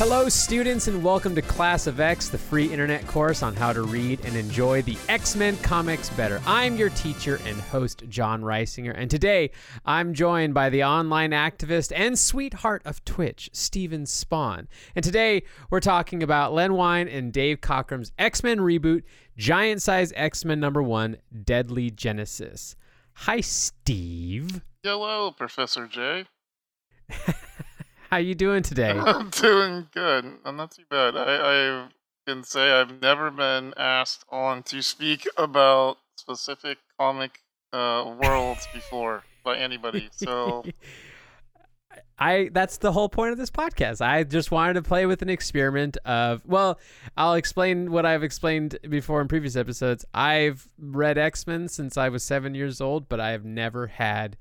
Hello, students, and welcome to Class of X, the free internet course on how to read and enjoy the X Men comics better. I'm your teacher and host, John Reisinger, and today I'm joined by the online activist and sweetheart of Twitch, Steven Spohn. And today we're talking about Len Wein and Dave Cockrum's X Men reboot, Giant Size X Men number one, Deadly Genesis. Hi, Steve. Hello, Professor J. How you doing today? I'm doing good. I'm not too bad. I, I can say I've never been asked on to speak about specific comic uh, worlds before by anybody. So I that's the whole point of this podcast. I just wanted to play with an experiment of well, I'll explain what I've explained before in previous episodes. I've read X-Men since I was 7 years old, but I have never had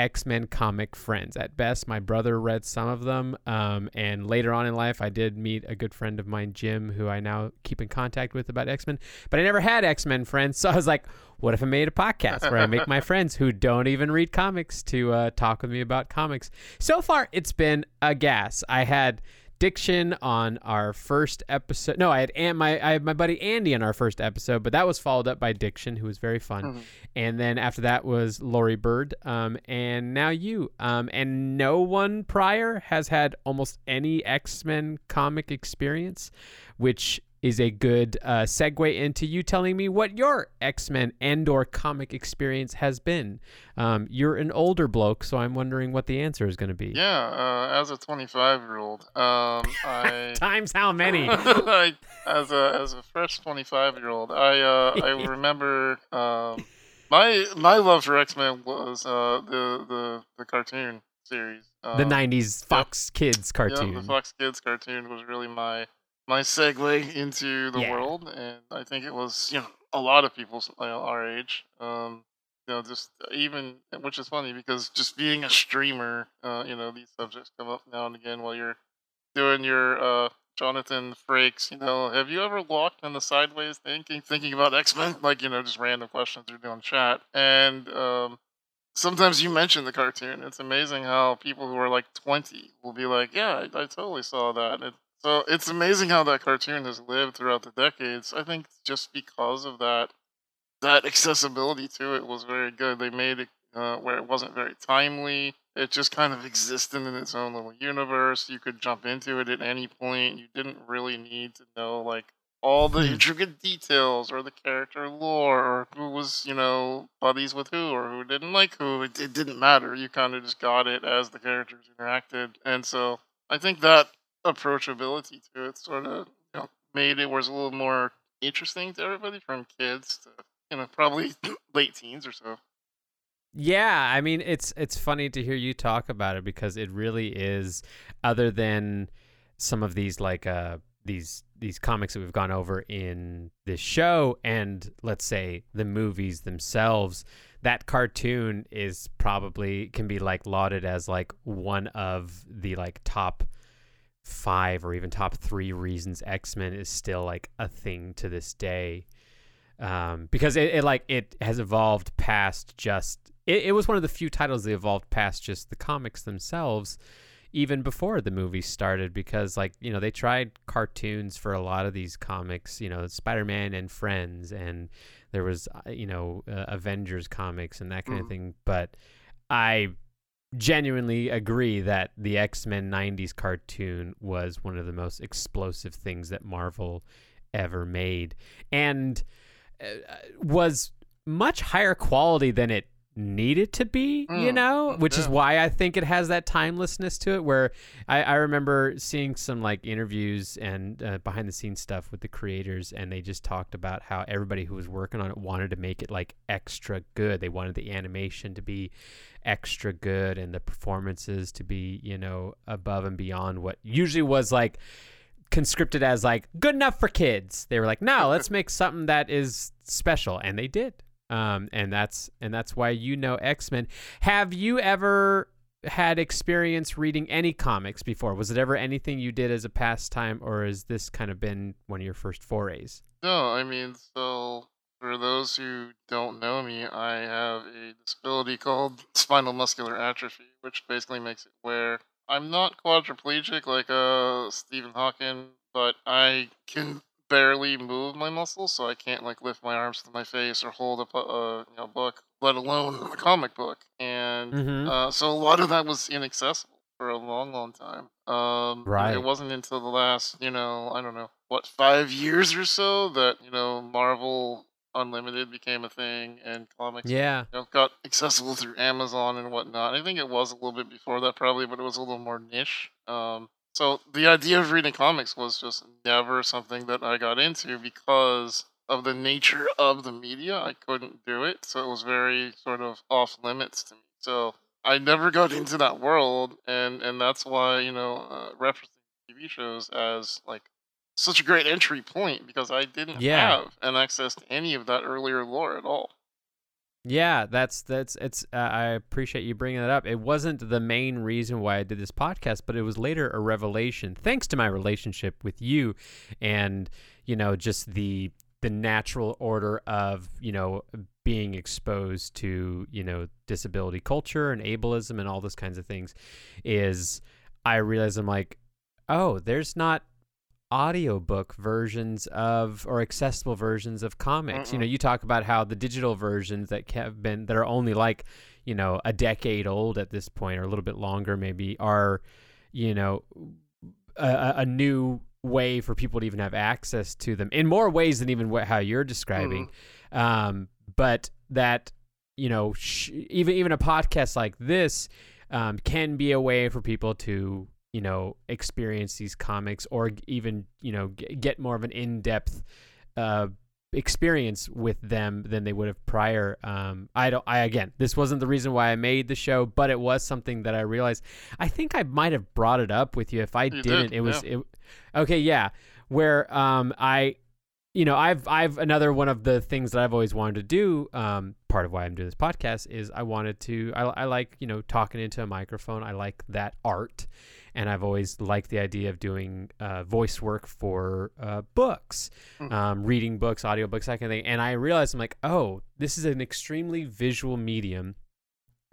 X Men comic friends. At best, my brother read some of them. Um, and later on in life, I did meet a good friend of mine, Jim, who I now keep in contact with about X Men. But I never had X Men friends. So I was like, what if I made a podcast where I make my friends who don't even read comics to uh, talk with me about comics? So far, it's been a gas. I had Diction on our first episode. No, I had An- my I had my buddy Andy on our first episode, but that was followed up by Diction, who was very fun. Mhm. And then after that was Lori Bird, um, and now you. Um, and no one prior has had almost any X Men comic experience, which is a good uh, segue into you telling me what your X Men and or comic experience has been. Um, you're an older bloke, so I'm wondering what the answer is going to be. yeah, uh, as a 25 year old, um, I Times how many? like as a as a fresh 25 year old, I uh, I remember um, my my love for X Men was uh, the the the cartoon series. Um, the '90s Fox Kids cartoon. Yeah, the Fox Kids cartoon was really my my segue into the Yeah. world, and I think it was you know a lot of people you know, our age. Um, you know, just even which is funny because just being a streamer, uh, you know, these subjects come up now and again while you're doing your uh, Jonathan Frakes. You know, have you ever walked in the sideways thinking thinking about X Men? Like you know, just random questions you're doing chat, and um, sometimes you mention the cartoon. It's amazing how people who are like 20 will be like, "Yeah, I, I totally saw that." It, so it's amazing how that cartoon has lived throughout the decades. I think just because of that, that accessibility to it was very good. They made it uh, where it wasn't very timely. It just kind of existed in its own little universe. You could jump into it at any point. You didn't really need to know like all the Hmm. intricate details or the character lore or who was, you know, buddies with who or who didn't like who. It, it didn't matter. You kind of just got it as the characters interacted. And so I think that approachability to it sort of you know, made it was a little more interesting to everybody from kids to, you know, probably late teens or so. Yeah, I mean it's it's funny to hear you talk about it because it really is other than some of these like uh these these comics that we've gone over in this show and let's say the movies themselves that cartoon is probably can be like lauded as like one of the like top 5 or even top 3 reasons X-Men is still like a thing to this day um, because it, it like it has evolved past just it, it was one of the few titles that evolved past just the comics themselves even before the movie started because like you know they tried cartoons for a lot of these comics you know spider-man and friends and there was uh, you know uh, avengers comics and that kind of Mhm. thing but i genuinely agree that the x-men 90s cartoon was one of the most explosive things that marvel ever made. And uh, was much higher quality than it needed to be, you Mm, know, which is why I think it has that timelessness to it. Where I, I remember seeing some like interviews and uh, behind the scenes stuff with the creators, and they just talked about how everybody who was working on it wanted to make it like extra good. They wanted the animation to be extra good and the performances to be, you know, above and beyond what usually was like conscripted as like good enough for kids. They were like, no, let's make something that is special, and they did. Um, and that's and that's why you know X Men. Have you ever had experience reading any comics before? Was it ever anything you did as a pastime, or has this kind of been one of your first forays? No, I mean, so for those who don't know me, I have a disability called spinal muscular atrophy, which basically makes it where I'm not quadriplegic like uh Stephen Hawking, but I can barely move my muscles, so I can't like lift my arms to my face or hold a, you know book, let alone a comic book. And Mhm. uh, so a lot of that was inaccessible for a long, long time. Um, Right. It wasn't until the last, you know, I don't know, what five years or so that you know Marvel Unlimited became a thing and comics Yeah. you know, got accessible through Amazon and whatnot. I think it was a little bit before that, probably, but it was a little more niche. Um, so the idea of reading comics was just never something that I got into because of the nature of the media. I couldn't do it, so it was very sort of off limits to me. So I never got into that world, and and that's why you know uh, referencing TV shows as like such a great entry point because I didn't Yeah. have an access to any of that earlier lore at all. Yeah, that's that's it's. Uh, I appreciate you bringing that up. It wasn't the main reason why I did this podcast, but it was later a revelation, thanks to my relationship with you, and you know, just the the natural order of you know being exposed to you know disability culture and ableism and all those kinds of things. Is I realized I'm like, oh, there's not audiobook versions of or accessible versions of comics. You know, Mm-mm. you talk about how the digital versions that have been that are only like, you know, a decade old at this point or a little bit longer maybe are, you know, a, a- new way for people to even have access to them in more ways than even what, how you're describing. Um, but that, you know, sh- even even a podcast like this um, can be a way for people to you know experience these comics or even you know get more of an in-depth uh, experience with them than they would have prior um, i don't i again this wasn't the reason why i made the show but it was something that i realized i think i might have brought it up with you if i You didn't did, it was it okay yeah where um i you know i've i've another one of the things that i've always wanted to do um part of why i'm doing this podcast is i wanted to i, I like you know talking into a microphone i like that art and i've always liked the idea of doing uh, voice work for uh, books Mhm. um, reading books audiobooks that kind of thing and i realized i'm like oh this is an extremely visual medium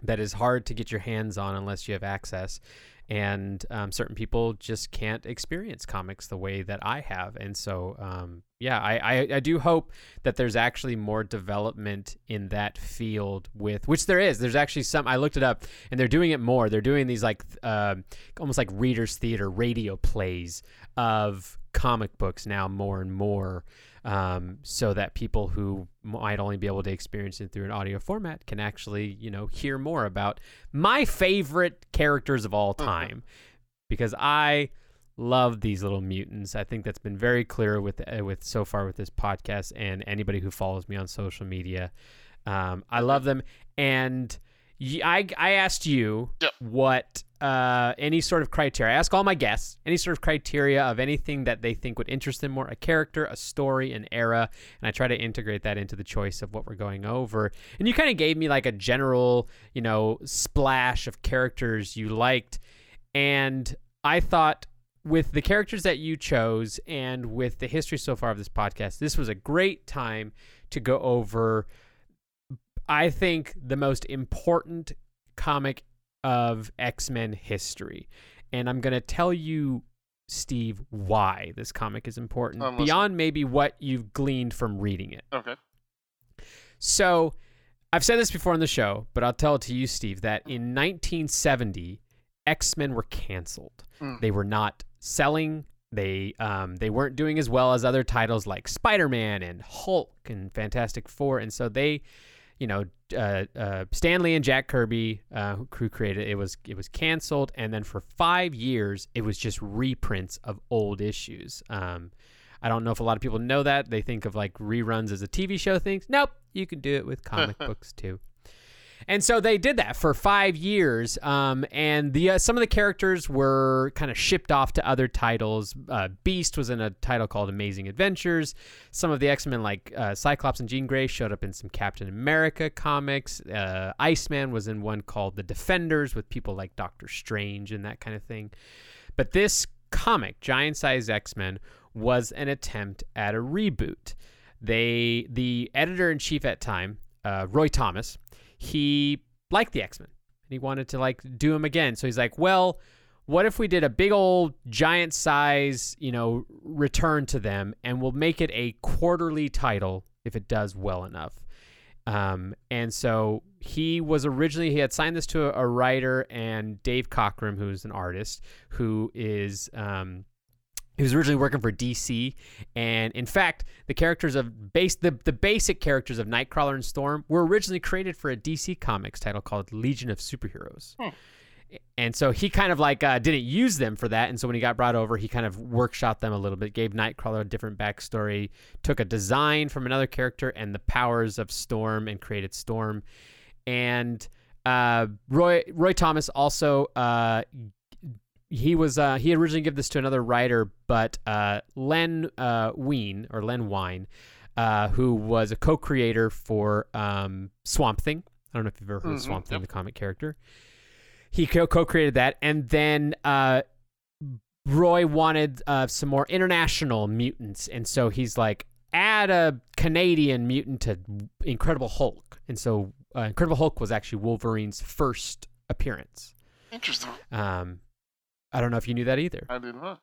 that is hard to get your hands on unless you have access and um, certain people just can't experience comics the way that I have. And so, um, yeah, I, I, I do hope that there's actually more development in that field with which there is. There's actually some. I looked it up, and they're doing it more. They're doing these like uh, almost like readers' theater radio plays of comic books now more and more. Um, so that people who might only be able to experience it through an audio format can actually, you know, hear more about my favorite characters of all Mhm. time because I love these little mutants. I think that's been very clear with uh, with so far with this podcast and anybody who follows me on social media. Um, I love them, and I I asked you Yep. what uh, any sort of criteria. I ask all my guests any sort of criteria of anything that they think would interest them more: a character, a story, an era, and I try to integrate that into the choice of what we're going over. And you kind of gave me like a general, you know, splash of characters you liked, and I thought with the characters that you chose and with the history so far of this podcast, this was a great time to go over. I think the most important comic of X Men history. And I'm going to tell you, Steve, why this comic is important beyond maybe what you've gleaned from reading it. Okay. So, I've said this before on the show, but I'll tell it to you, Steve, that in 1970, X Men were canceled. Mm. They were not selling. They um, they weren't doing as well as other titles like Spider Man and Hulk and Fantastic Four, and so they, you know, uh, uh, Stan Lee and Jack Kirby, uh, who created it, was it was canceled, and then for five years it was just reprints of old issues. Um, I don't know if a lot of people know that. They think of like reruns as a TV show things. Nope, you can do it with comic books too. And so they did that for five years, um, and the uh, some of the characters were kind of shipped off to other titles. Uh, Beast was in a title called Amazing Adventures. Some of the X Men, like uh, Cyclops and Jean Grey, showed up in some Captain America comics. Uh, Iceman was in one called The Defenders with people like Doctor Strange and that kind of thing. But this comic, Giant Size X Men, was an attempt at a reboot. They, the editor in chief at time, uh, Roy Thomas, he liked the X Men and he wanted to like do them again. So he's like, well, what if we did a big old giant size, you know, return to them, and we'll make it a quarterly title if it does well enough. Um, and so he was originally he had signed this to a, a writer and Dave Cockrum, who's an artist, who is um, he was originally working for DC, and in fact, the characters of base the, the basic characters of Nightcrawler and Storm were originally created for a DC Comics title called Legion of Superheroes. Hmm. And so he kind of like uh, didn't use them for that, and so when he got brought over, he kind of workshopped them a little bit, gave Nightcrawler a different backstory, took a design from another character and the powers of Storm, and created Storm. And uh, Roy Roy Thomas also uh, he was uh, he originally gave this to another writer, but uh, Len uh, Wein or Len Wein, uh, who was a co-creator for um, Swamp Thing. I don't know if you've ever heard of Mhm, Swamp Thing, yep. the comic character. He co- co-created that, and then uh, Roy wanted uh, some more international mutants, and so he's like, add a Canadian mutant to Incredible Hulk, and so uh, Incredible Hulk was actually Wolverine's first appearance. Interesting. Um, I don't know if you knew that either. I did not.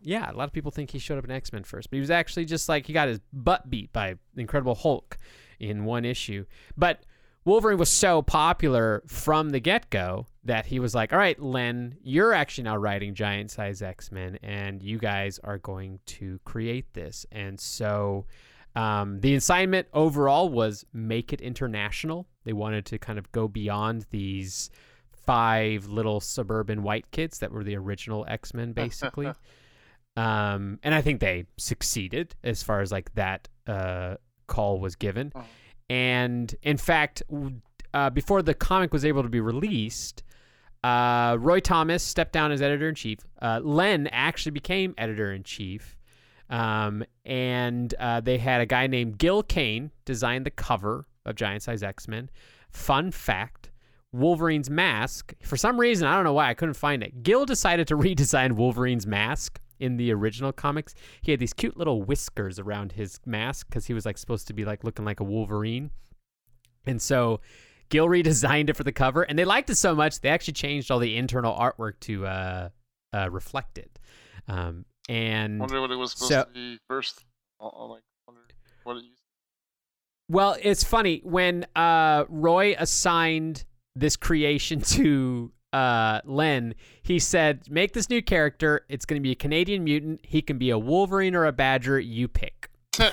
Yeah, a lot of people think he showed up in X Men first, but he was actually just like he got his butt beat by Incredible Hulk in one issue. But Wolverine was so popular from the get go that he was like, all right, Len, you're actually now writing giant size X Men, and you guys are going to create this. And so um, the assignment overall was make it international. They wanted to kind of go beyond these five little suburban white kids that were the original X Men, basically. um, and I think they succeeded as far as like that uh, call was given. Mhm. And in fact, uh, before the comic was able to be released, uh, Roy Thomas stepped down as editor in chief. Uh, Len actually became editor in chief. Um, and uh, they had a guy named Gil Kane design the cover of Giant Size X Men. Fun fact Wolverine's mask, for some reason, I don't know why, I couldn't find it. Gil decided to redesign Wolverine's mask in the original comics. He had these cute little whiskers around his mask because he was like supposed to be like looking like a Wolverine. And so Gil redesigned it for the cover, and they liked it so much they actually changed all the internal artwork to uh, uh, reflect it. Um, and wonder what it was supposed so- to be first. I'll, I'll like wonder what it used. Well, it's funny when uh, Roy assigned this creation to uh, Len. He said, "Make this new character. It's going to be a Canadian mutant. He can be a Wolverine or a Badger. You pick."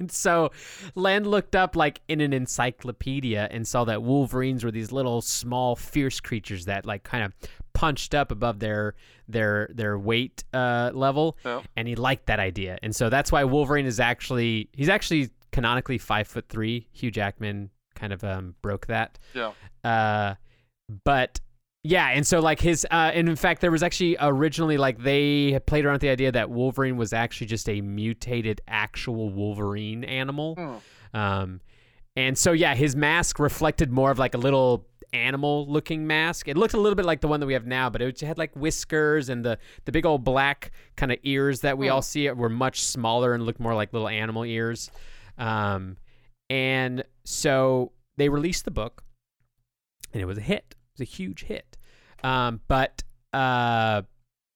And so Len looked up like in an encyclopedia and saw that Wolverines were these little small fierce creatures that like kind of punched up above their their their weight uh, level Yep. and he liked that idea. And so that's why Wolverine is actually he's actually canonically five foot three. Hugh Jackman kind of um, broke that. yeah. Uh, but yeah, and so like his, uh, and in fact, there was actually originally like they had played around with the idea that Wolverine was actually just a mutated actual Wolverine animal. Hmm. Um, and so yeah, his mask reflected more of like a little animal-looking mask. It looked a little bit like the one that we have now, but it had like whiskers and the the big old black kind of ears that we Hmm. all see it were much smaller and looked more like little animal ears. Um, and so they released the book, and it was a hit. It was a huge hit. Um, but uh,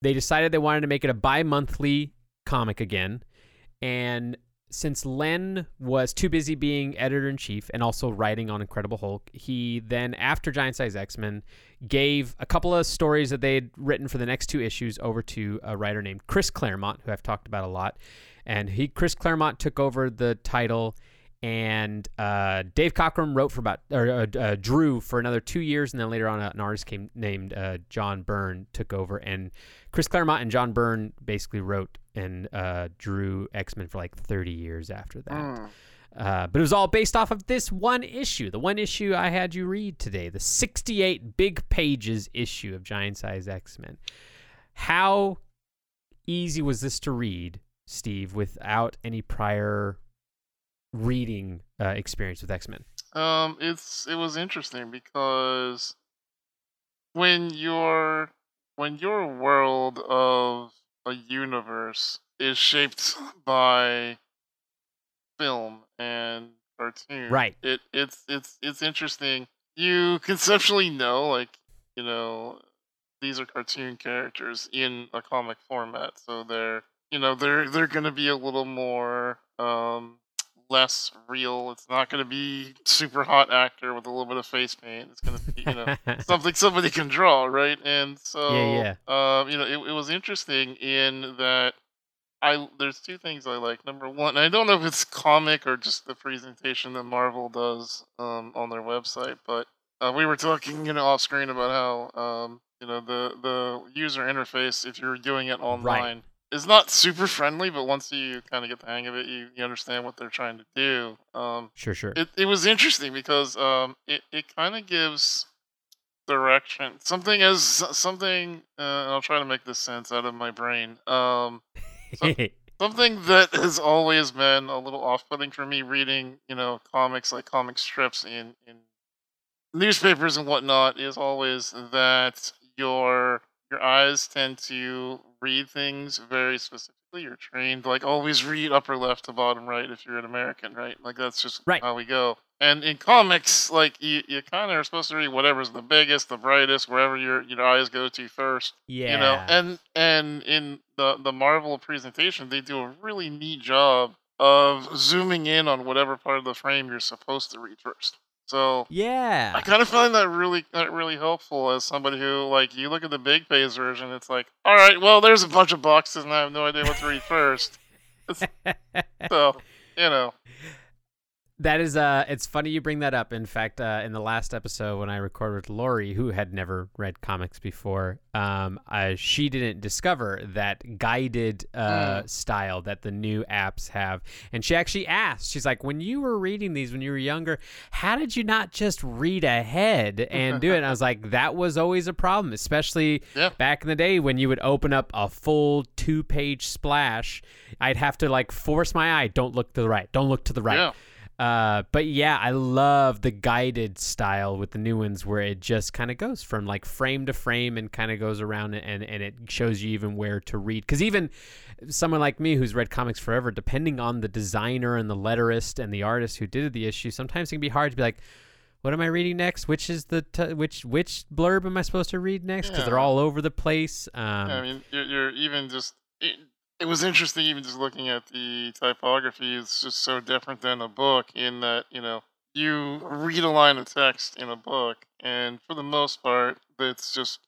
they decided they wanted to make it a bi-monthly comic again, and since Len was too busy being editor in chief and also writing on Incredible Hulk, he then, after Giant Size X Men, gave a couple of stories that they had written for the next two issues over to a writer named Chris Claremont, who I've talked about a lot. And he, Chris Claremont, took over the title, and uh, Dave Cockrum wrote for about, or uh, uh, drew for another two years, and then later on, an artist came named uh, John Byrne took over, and Chris Claremont and John Byrne basically wrote and uh, drew X Men for like 30 years after that. Uh, but it was all based off of this one issue, the one issue I had you read today, the 68 big pages issue of Giant Size X Men. How easy was this to read, Steve, without any prior reading uh, experience with X Men? Um, it's it was interesting because when your when your world of a universe is shaped by film and cartoon, Right. It it's it's it's interesting. You conceptually know, like you know, these are cartoon characters in a comic format, so they're you know they're they're going to be a little more um, less real. It's not going to be super hot actor with a little bit of face paint. It's going to be you know something somebody can draw, right? And so Yeah, um, you know it, it was interesting in that I there's two things I like. Number one, I don't know if it's comic or just the presentation that Marvel does um, on their website, but uh, we were talking, you know, off screen about how um, you know the the user interface if you're doing it online is not super friendly, but once you kind of get the hang of it, you, you understand what they're trying to do. Um, Sure, sure. it it was interesting because um, it it kind of gives direction, something as something. Uh, I'll try to make this sense out of my brain. Um, so- something that has always been a little off-putting for me reading you know comics like comic strips in in newspapers and whatnot is always that your your eyes tend to read things very specifically you're trained like always read upper left to bottom right if you're an american right like that's just Right. how we go and in comics like you, you kind of are supposed to read whatever's the biggest the brightest wherever your your eyes go to first yeah. you know and and in the the marvel presentation they do a really neat job of zooming in on whatever part of the frame you're supposed to read first so yeah. i kind of find that really that really helpful as somebody who like you look at the big page version it's like all right well there's a bunch of boxes and i have no idea what to read first so you know That is uh it's funny you bring that up. In fact, uh in the last episode when I recorded with Lori, who had never read comics before, um uh, she didn't discover that guided uh style that the new apps have. And she actually asked, she's like, "When you were reading these when you were younger, how did you not just read ahead and do it?" And I was like, "That was always a problem, especially Yeah. back in the day when you would open up a full two-page splash. I'd have to like force my eye, don't look to the right, don't look to the right." yeah Uh, but yeah, I love the guided style with the new ones where it just kind of goes from like frame to frame and kind of goes around and, and it shows you even where to read. Because even someone like me who's read comics forever, depending on the designer and the letterist and the artist who did the issue, sometimes it can be hard to be like, what am I reading next? Which is the t- which which blurb am I supposed to read next? Because they're all over the place. Um, I mean, you're, you're even just. It, was interesting, even just looking at the typography. It's just so different than a book in that you know you read a line of text in a book, and for the most part, it's just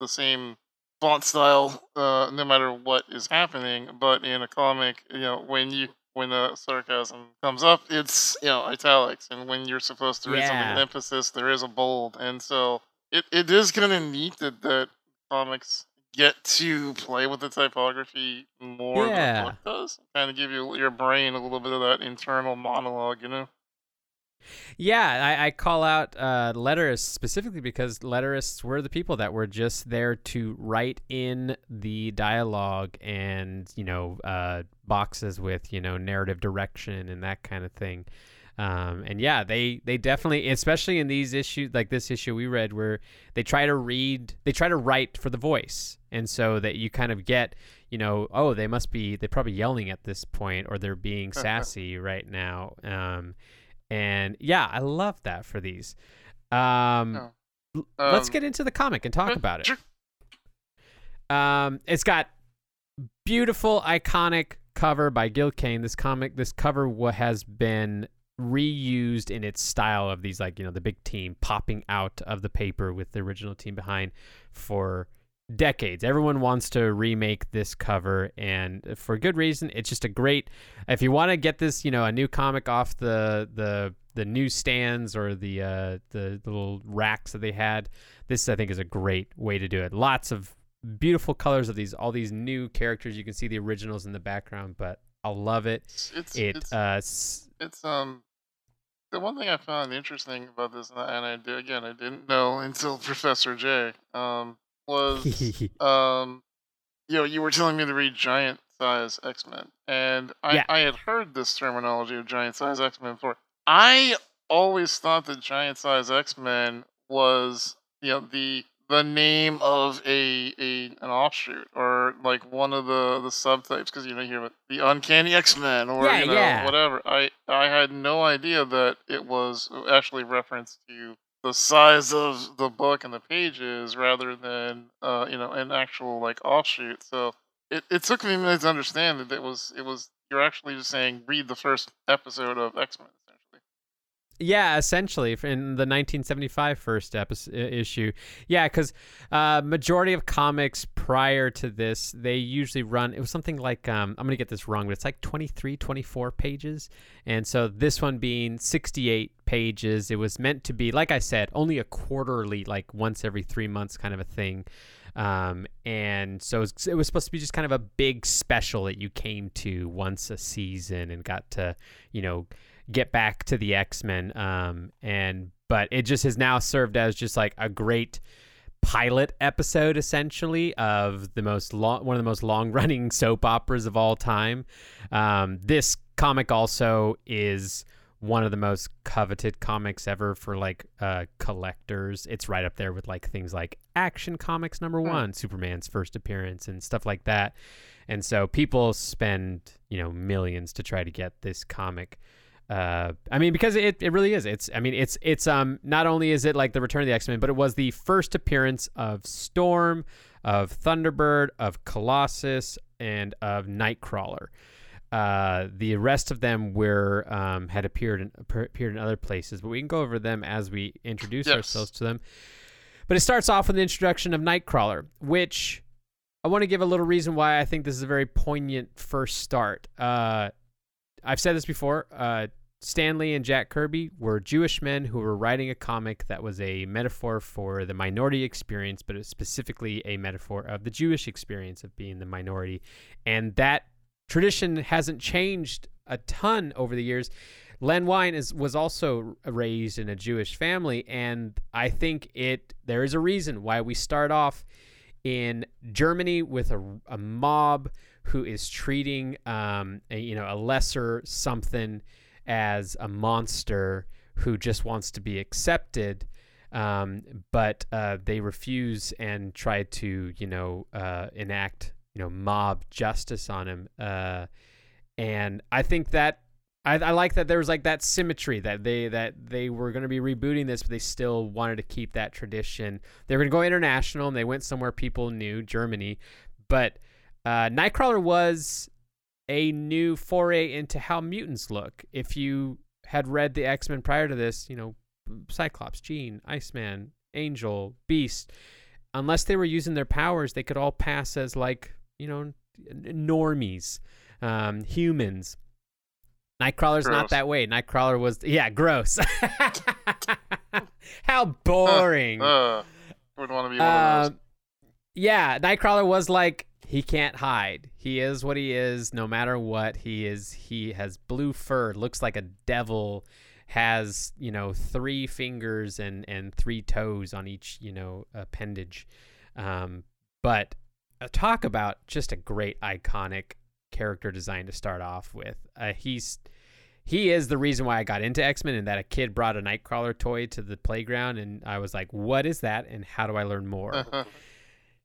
the same font style, uh, no matter what is happening. But in a comic, you know, when you when the sarcasm comes up, it's you know italics, and when you're supposed to read something with emphasis, there is a bold, and so it, it is kind of neat that that comics get to play with the typography more than Yeah. book does. Kind of give you your brain a little bit of that internal monologue, you know. Yeah, I, I call out uh, letterists specifically because letterists were the people that were just there to write in the dialogue and you know uh, boxes with you know narrative direction and that kind of thing. Um, and yeah, they they definitely, especially in these issues like this issue we read, where they try to read, they try to write for the voice, and so that you kind of get, you know, oh, they must be, they're probably yelling at this point, or they're being sassy right now. Um, and yeah, I love that for these. Um, Yeah. l- let's Um, get into the comic and talk about it. Um, it's got beautiful, iconic cover by Gil Kane. This comic, this cover has been reused in its style of these, like you know, the big team popping out of the paper with the original team behind for decades. Everyone wants to remake this cover, and for good reason. It's just a great. If you want to get this, you know, a new comic off the the the newsstands or the uh, the little racks that they had, this I think is a great way to do it. Lots of beautiful colors of these all these new characters. You can see the originals in the background, but I love it. It's it's It it's, uh, it's um the one thing I found interesting about this, and I, and I did again, I didn't know until Professor J. Um, was um, you know, you were telling me to read giant size X Men, and I, Yeah. I had heard this terminology of giant size X Men before. I always thought that giant size X Men was you know the the name of a, a an offshoot or like one of the the subtypes because you know you hear about the uncanny X Men or Yeah, you know yeah. whatever. I I had no idea that it was actually reference to the size of the book and the pages rather than uh, you know an actual like offshoot. So it, it took me a minute to understand that it was it was you're actually just saying read the first episode of X Men. Yeah, essentially in the 1975 first episode, issue. Yeah, because uh, majority of comics prior to this, they usually run. It was something like um, I'm gonna get this wrong, but it's like 23, 24 pages. And so this one being 68 pages, it was meant to be, like I said, only a quarterly, like once every three months kind of a thing. Um, and so it was, it was supposed to be just kind of a big special that you came to once a season and got to, you know get back to the X Men. Um, and but it just has now served as just like a great pilot episode essentially of the most long one of the most long running soap operas of all time. Um, this comic also is one of the most coveted comics ever for like uh, collectors. It's right up there with like things like Action Comics number one, Superman's first appearance, and stuff like that. And so people spend you know millions to try to get this comic. Uh, I mean, because it, it really is. It's I mean, it's it's um not only is it like the Return of the X Men, but it was the first appearance of Storm, of Thunderbird, of Colossus, and of Nightcrawler. Uh, the rest of them were um, had appeared in, appeared in other places, but we can go over them as we introduce yes. ourselves to them. But it starts off with the introduction of Nightcrawler, which I want to give a little reason why I think this is a very poignant first start. Uh, I've said this before. Uh, Stan Lee and Jack Kirby were Jewish men who were writing a comic that was a metaphor for the minority experience, but specifically a metaphor of the Jewish experience of being the minority. And that tradition hasn't changed a ton over the years. Len Wein is was also raised in a Jewish family, and I think it there is a reason why we start off in Germany with a, a mob who is treating um, a, you know a lesser something as a monster who just wants to be accepted. Um, but uh, they refuse and try to, you know, uh, enact, you know, mob justice on him. Uh, and I think that I, I, like that there was like that symmetry that they that they were going to be rebooting this, but they still wanted to keep that tradition. They were going to go international, and they went somewhere people knew, Germany. But uh, Nightcrawler was a new foray into how mutants look. If you had read the X Men prior to this, you know, Cyclops, Jean, Iceman, Angel, Beast, unless they were using their powers, they could all pass as like, you know, normies, um, humans. Nightcrawler's gross. not that way. Nightcrawler was, yeah, gross. How boring. Uh, uh, would want to be one of those. Um, yeah, Nightcrawler was like he can't hide. He is what he is no matter what. He is he has blue fur, looks like a devil, has, you know, three fingers and and three toes on each, you know, appendage. Um, but uh, talk about just a great iconic character design to start off with. Uh, he's he is the reason why I got into X Men, and that a kid brought a Nightcrawler toy to the playground, and I was like, "What is that? And how do I learn more?"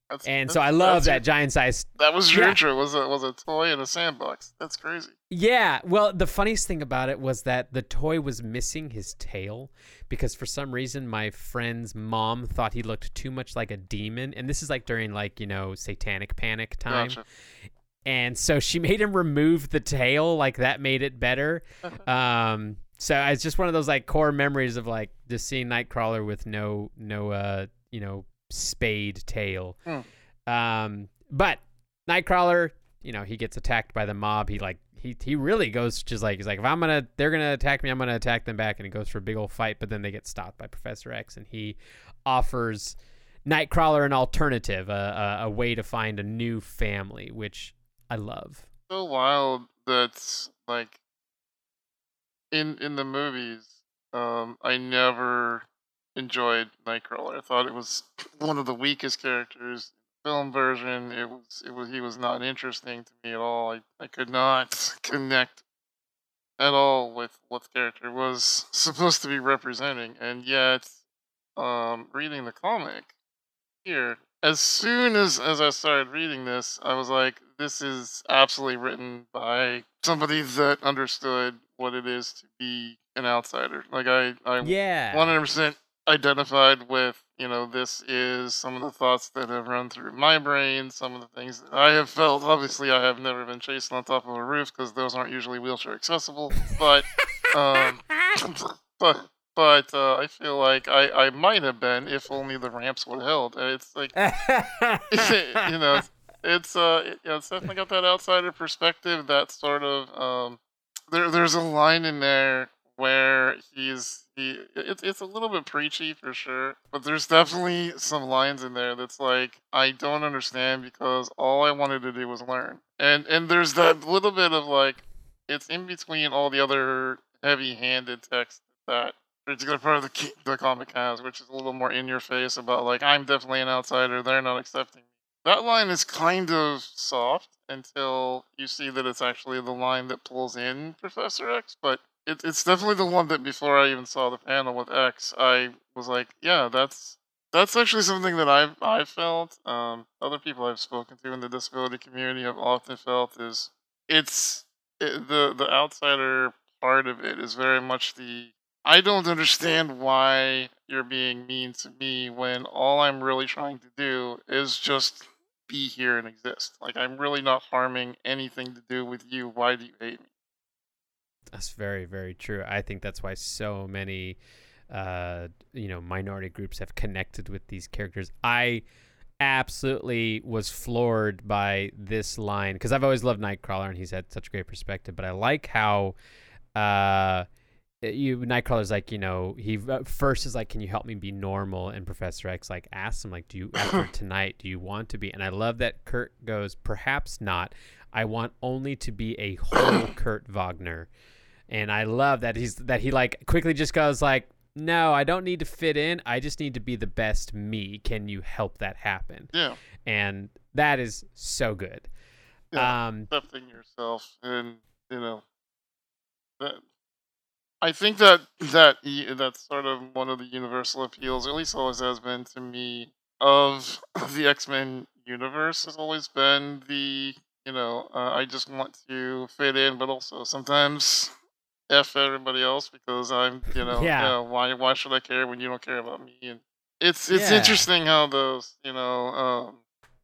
That's, and that's, so I love that giant size. That was your yeah. intro. Was a was a toy in a sandbox. That's crazy. Yeah. Well, the funniest thing about it was that the toy was missing his tail because for some reason my friend's mom thought he looked too much like a demon, and this is like during like you know satanic panic time. Gotcha. And so she made him remove the tail, like that made it better. um, so it's just one of those like core memories of like just seeing Nightcrawler with no no uh you know spade tail. Mm. Um, but Nightcrawler, you know, he gets attacked by the mob. He like he he really goes just like he's like if I'm gonna they're gonna attack me, I'm gonna attack them back, and he goes for a big old fight. But then they get stopped by Professor X, and he offers Nightcrawler an alternative, a, a, a way to find a new family, which I love. So wild that's like in in the movies. Um, I never enjoyed Nightcrawler. I thought it was one of the weakest characters. In film version, it was it was he was not interesting to me at all. I, I could not connect at all with what the character was supposed to be representing, and yet, um, reading the comic here, as soon as as I started reading this, I was like, this is absolutely written by somebody that understood what it is to be an outsider. Like I, I yeah, one hundred percent identified with, you know, this is some of the thoughts that have run through my brain, some of the things that I have felt. Obviously, I have never been chased on top of a roof because those aren't usually wheelchair accessible. But, um, but, but uh, I feel like I, I might have been if only the ramps would have held. It's like, you know, it's, it's uh, it, you know, it's definitely got that outsider perspective. That sort of um, there, there's a line in there where he's he it's it's a little bit preachy for sure, but there's definitely some lines in there that's like I don't understand because all I wanted to do was learn. And and there's that little bit of like it's in between all the other heavy-handed text that particular part of the the comic has, which is a little more in your face about like I'm definitely an outsider, they're not accepting me. That line is kind of soft until you see that it's actually the line that pulls in Professor X, but it, it's definitely the one that before I even saw the panel with X, I was like, yeah, that's that's actually something that I've I felt. Um, other people I've spoken to in the disability community have often felt is it's it, the the outsider part of it is very much the I don't understand why you're being mean to me when all I'm really trying to do is just be here and exist. Like I'm really not harming anything to do with you. Why do you hate me? That's very, very true. I think that's why so many, uh, you know, minority groups have connected with these characters. I absolutely was floored by this line because I've always loved Nightcrawler and he's had such a great perspective. But I like how, uh, you Nightcrawler's like you know he uh, first is like can you help me be normal and Professor X like asks him like do you after tonight do you want to be and I love that Kurt goes perhaps not I want only to be a whole Kurt Wagner and I love that he's that he like quickly just goes like no I don't need to fit in I just need to be the best me can you help that happen Yeah. and that is so good Yeah. um accepting yourself and you know that I think that that that's sort of one of the universal appeals, at least always has been to me, of the X Men universe. Has always been the you know uh, I just want to fit in, but also sometimes f everybody else because I'm you know Yeah. why why should I care when you don't care about me? And it's it's Yeah. interesting how those you know um,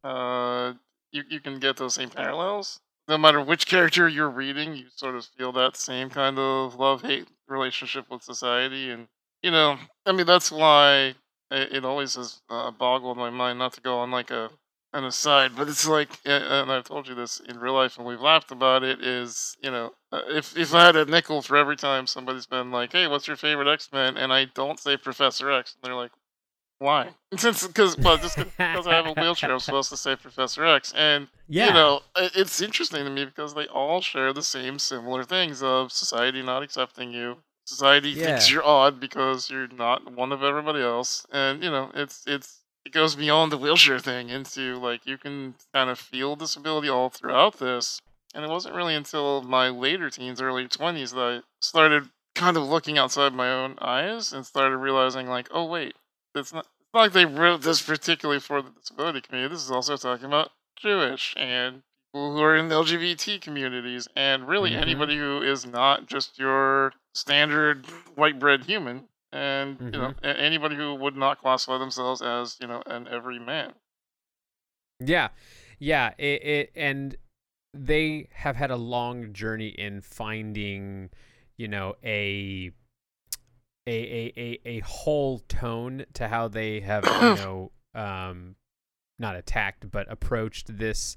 uh you you can get those same parallels no matter which character you're reading, you sort of feel that same kind of love hate relationship with society. And, you know, I mean, that's why it, it always has uh, boggled my mind not to go on like a an aside, but it's like, and I've told you this in real life, and we've laughed about it. Is you know, uh, if if I had a nickel for every time somebody's been like, "Hey, what's your favorite X Men?" and I don't say Professor X, and they're like, "Why?" Because well, just because I have a wheelchair, I'm supposed to say Professor X, and yeah you know, it's interesting to me because they all share the same similar things of society not accepting you. Society thinks you're odd because you're not one of everybody else, and you know, it's it's it goes beyond the wheelchair thing into like you can kind of feel disability all throughout this. And it wasn't really until my later teens, early twenties, that I started kind of looking outside my own eyes and started realizing like, oh wait, it's not. It's not like they wrote this particularly for the disability community. This is also talking about Jewish and people who are in the LGBT communities, and really Mhm. anybody who is not just your standard white bread human, and you know anybody who would not classify themselves as you know an everyman. Yeah, yeah. It, it and they have had a long journey in finding, you know, a a a a, a whole tone to how they have, you know, um, not attacked but approached this,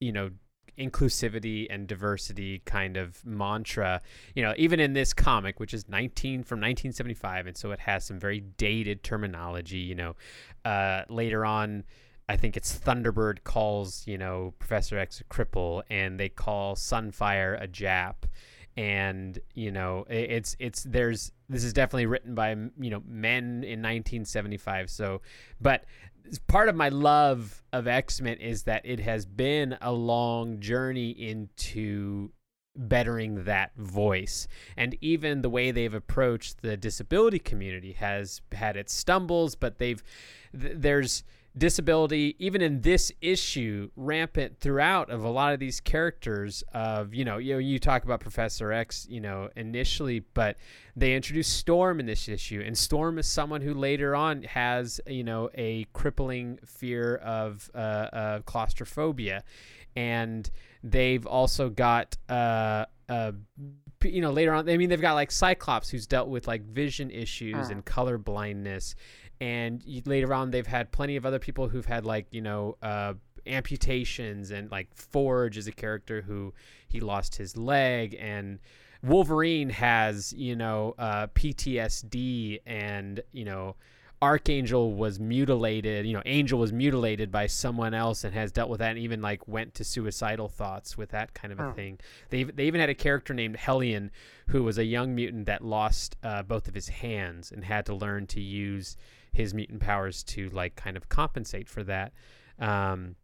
you know, inclusivity and diversity kind of mantra you know even in this comic which is 19 from 1975 and so it has some very dated terminology you know uh later on I think it's Thunderbird calls, you know, Professor X a cripple, and they call Sunfire a Jap, and you know, it's it's there's this is definitely written by you know men in 1975. So, but part of my love of X Men is that it has been a long journey into bettering that voice. And even the way they've approached the disability community has had its stumbles but they've th- there's disability even in this issue rampant throughout of a lot of these characters of you know you know you talk about professor x you know initially but they introduce storm in this issue and storm is someone who later on has you know a crippling fear of uh, uh, claustrophobia and they've also got uh, uh, you know later on i mean they've got like cyclops who's dealt with like vision issues Hmm. and color blindness and later on they've had plenty of other people who've had like you know uh, amputations and like forge is a character who he lost his leg and wolverine has you know uh, ptsd and you know archangel was mutilated you know angel was mutilated by someone else and has dealt with that and even like went to suicidal thoughts with that kind of a Hmm. thing they, they even had a character named hellion who was a young mutant that lost uh, both of his hands and had to learn to use his mutant powers to like kind of compensate for that. Um,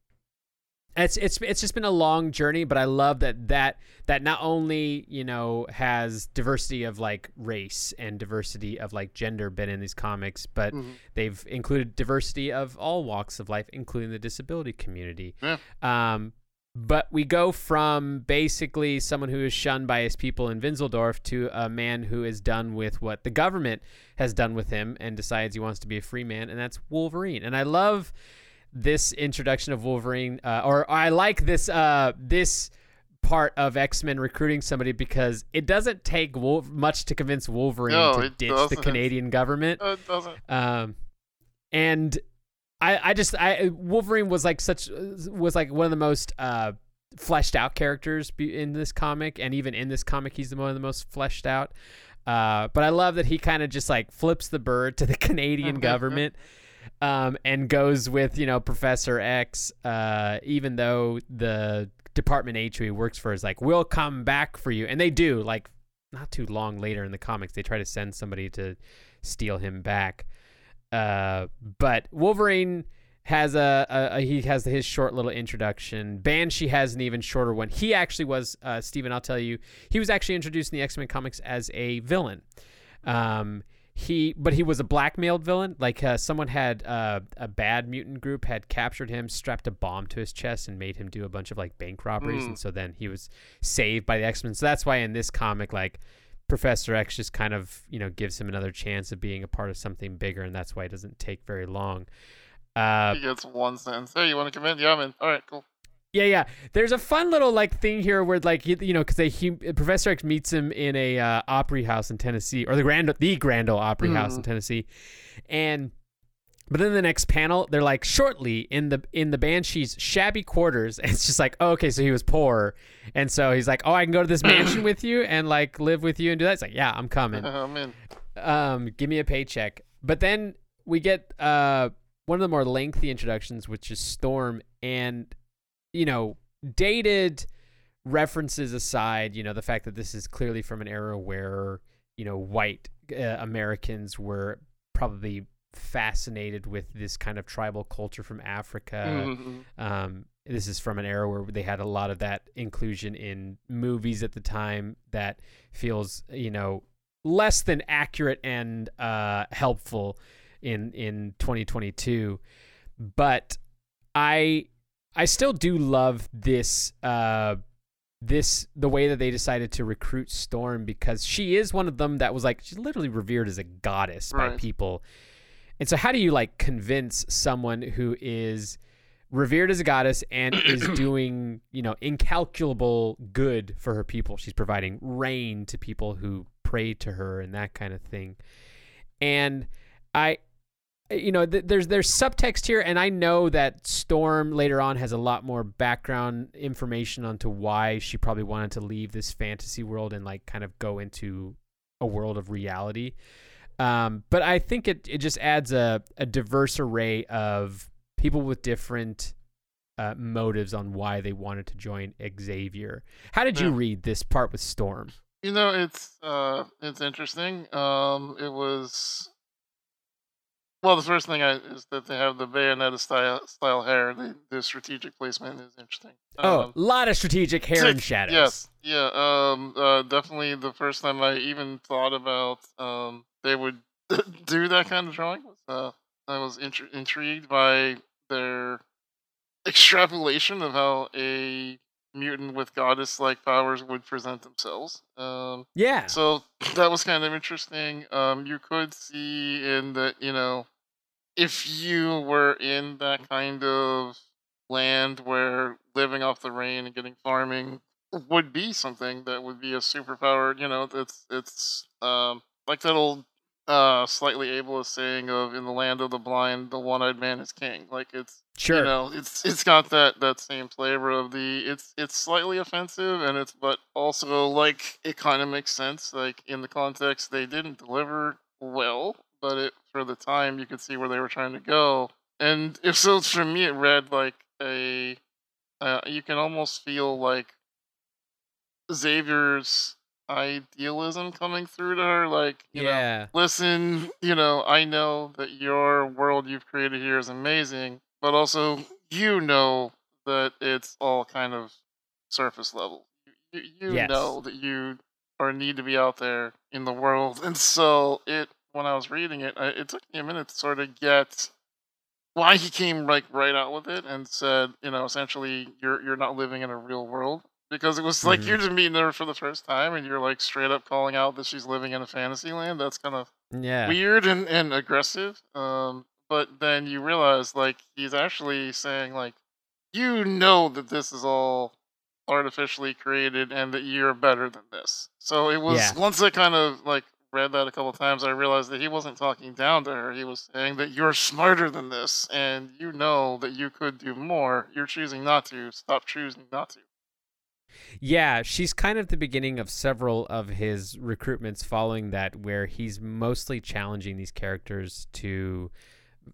it's it's it's just been a long journey, but I love that that that not only you know has diversity of like race and diversity of like gender been in these comics, but Mhm. they've included diversity of all walks of life, including the disability community. Yeah. Um, but we go from basically someone who is shunned by his people in Winzeldorf to a man who is done with what the government has done with him and decides he wants to be a free man, and that's Wolverine. And I love this introduction of Wolverine, uh, or I like this uh, this part of X Men recruiting somebody because it doesn't take Wolf- much to convince Wolverine No, to ditch the doesn't. Canadian government. It doesn't. Um, and I, I just, I Wolverine was like such, was like one of the most uh, fleshed out characters in this comic, and even in this comic, he's the one of the most fleshed out. Uh, but I love that he kind of just like flips the bird to the Canadian government. Um, and goes with you know Professor X, uh, even though the Department H who he works for is like, we'll come back for you, and they do. Like, not too long later in the comics, they try to send somebody to steal him back. Uh, but Wolverine has a, a, a he has his short little introduction. Banshee has an even shorter one. He actually was uh, Steven, I'll tell you, he was actually introduced in the X Men comics as a villain. Um, he but he was a blackmailed villain. Like uh, someone had uh, a bad mutant group had captured him, strapped a bomb to his chest, and made him do a bunch of like bank robberies. Mm. And so then he was saved by the X Men. So that's why in this comic, like Professor X just kind of, you know, gives him another chance of being a part of something bigger, and that's why it doesn't take very long. Uh, he gets one sentence. Hey, you want to come in? Yeah, I'm in. All right, cool. yeah, yeah. There's a fun little like thing here where like you, you know because they he, Professor X meets him in a uh, Opry House in Tennessee or the Grand the Grand Ole Opry House in Mhm. Tennessee, and but then the next panel they're like shortly in the in the Banshee's shabby quarters. And it's just like oh, okay, so he was poor, and so he's like oh I can go to this mansion with you and like live with you and do that. It's like yeah I'm coming I'm in. um, give me a paycheck. But then we get uh, one of the more lengthy introductions, which is Storm, and you know, dated references aside, you know, the fact that this is clearly from an era where you know white uh, Americans were probably fascinated with this kind of tribal culture from Africa. Mhm. Um, this is from an era where they had a lot of that inclusion in movies at the time that feels, you know, less than accurate and uh, helpful in in 2022. But I I still do love this uh, this the way that they decided to recruit Storm because she is one of them that was like she's literally revered as a goddess by people. And so how do you like convince someone who is revered as a goddess and is doing, you know, incalculable good for her people? She's providing rain to people who pray to her and that kind of thing. And I you know, th- there's there's subtext here, and I know that Storm later on has a lot more background information onto why she probably wanted to leave this fantasy world and like kind of go into a world of reality. Um, but I think it it just adds a a diverse array of people with different uh, motives on why they wanted to join Xavier. How did you Yeah. read this part with Storm? You know, it's uh, it's interesting. Um, it was well. The first thing I is that they have the Bayonetta style style hair. The, the strategic placement is interesting. Oh, Um, a lot of strategic hair and shadows. Yes, yeah. Um, uh, definitely the first time I even thought about um they would do that kind of drawing uh I was intri- intrigued by their extrapolation of how a mutant with goddess like powers would present themselves. Um, Yeah. so that was kind of interesting. Um, you could see in that, you know, if you were in that kind of land where living off the rain and getting farming would be something that would be a superpower, you know, it's it's um like that old uh slightly ableist saying of in the land of the blind the one-eyed man is king. Like it's Sure. you know, it's it's got that that same flavor of the it's it's slightly offensive and it's but also like it kind of makes sense like in the context they didn't deliver well, but it for the time you could see where they were trying to go. And if so for me it read like a uh, you can almost feel like Xavier's idealism coming through to her like you know yeah. listen, you know, I know that your world you've created here is amazing, but also you know that it's all kind of surface level. You, you Yes. know that you are need to be out there in the world, and so it. When I was reading it, I, it took me a minute to sort of get why he came like right out with it and said, you know, essentially you're you're not living in a real world because it was like Mhm. you're just meeting her for the first time and you're like straight up calling out that she's living in a fantasy land. That's kind of Yeah. weird and, and aggressive. Um, but then you realize like he's actually saying like you know that this is all artificially created and that you're better than this. So it was Yeah. once I kind of like read that a couple times, I realized that he wasn't talking down to her. He was saying that you're smarter than this and you know that you could do more. You're choosing not to. Stop choosing not to. Yeah, she's kind of the beginning of several of his recruitments following that, where he's mostly challenging these characters to,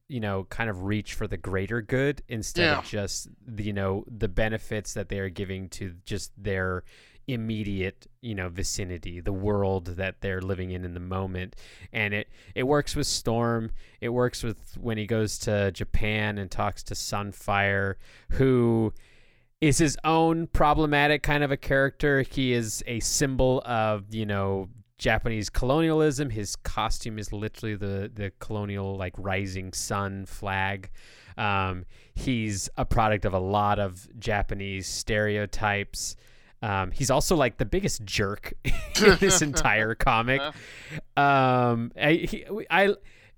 you know, kind of reach for the greater good instead Yeah. of just, the, you know, the benefits that they are giving to just their immediate, you know, vicinity, the world that they're living in in the moment. And it it works with Storm. It works with when he goes to Japan and talks to Sunfire, who is his own problematic kind of a character. He is a symbol of, you know, Japanese colonialism. His costume is literally the the colonial like rising sun flag. Um, he's a product of a lot of Japanese stereotypes. Um, he's also like the biggest jerk in this entire comic. Um, I, he, I,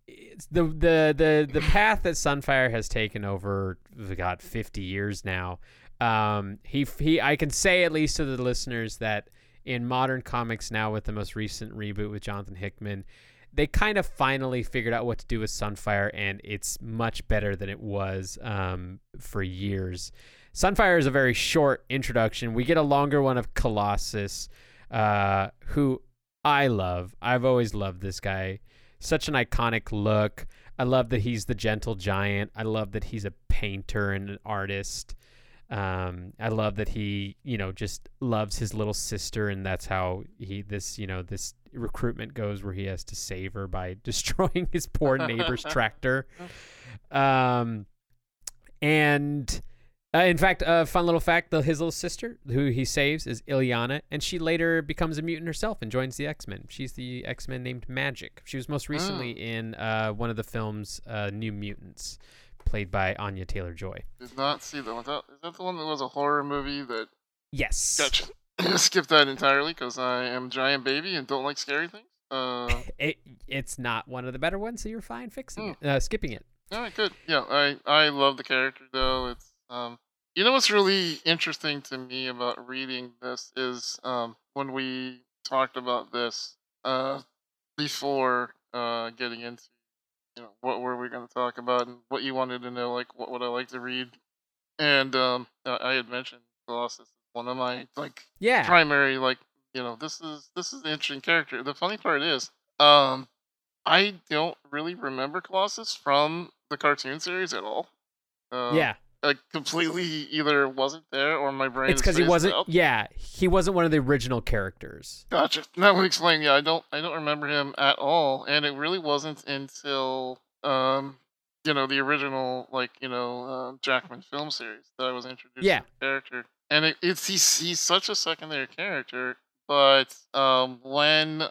it's the the the the path that Sunfire has taken over, got fifty years now. Um, he he, I can say at least to the listeners that in modern comics now, with the most recent reboot with Jonathan Hickman, they kind of finally figured out what to do with Sunfire, and it's much better than it was um, for years. Sunfire is a very short introduction. We get a longer one of Colossus, uh, who I love. I've always loved this guy. Such an iconic look. I love that he's the gentle giant. I love that he's a painter and an artist. Um, I love that he, you know, just loves his little sister, and that's how he this, you know, this recruitment goes, where he has to save her by destroying his poor neighbor's tractor. Um, and uh, in fact, a fun little fact: the, his little sister, who he saves, is Illyana, and she later becomes a mutant herself and joins the X Men. She's the X Men named Magik. She was most recently in uh, one of the films, uh, New Mutants, played by Anya Taylor Joy. Did not see that. That, is that the one that was a horror movie that Yes. Gotcha. Skip that entirely because I am giant baby and don't like scary things. Uh, It, it's not one of the better ones, so you're fine fixing it, uh, skipping it. all right, good. Yeah, I I love the character though. It's um, you know what's really interesting to me about reading this is um when we talked about this uh before uh getting into what were we going to talk about and what you wanted to know like what would I like to read and um I had mentioned Colossus is one of my like Yeah. primary like you know this is this is an interesting character the funny part is um i don't really remember colossus from the cartoon series at all um, yeah. Like completely either wasn't there or my brain It's because he wasn't. out. Yeah, he wasn't one of the original characters. gotcha that would explain yeah i don't i don't remember him at all and it really wasn't until um you know the original like you know uh, jackman film series that i was introduced Yeah. to the character and it, it's he's, he's such a secondary character but um when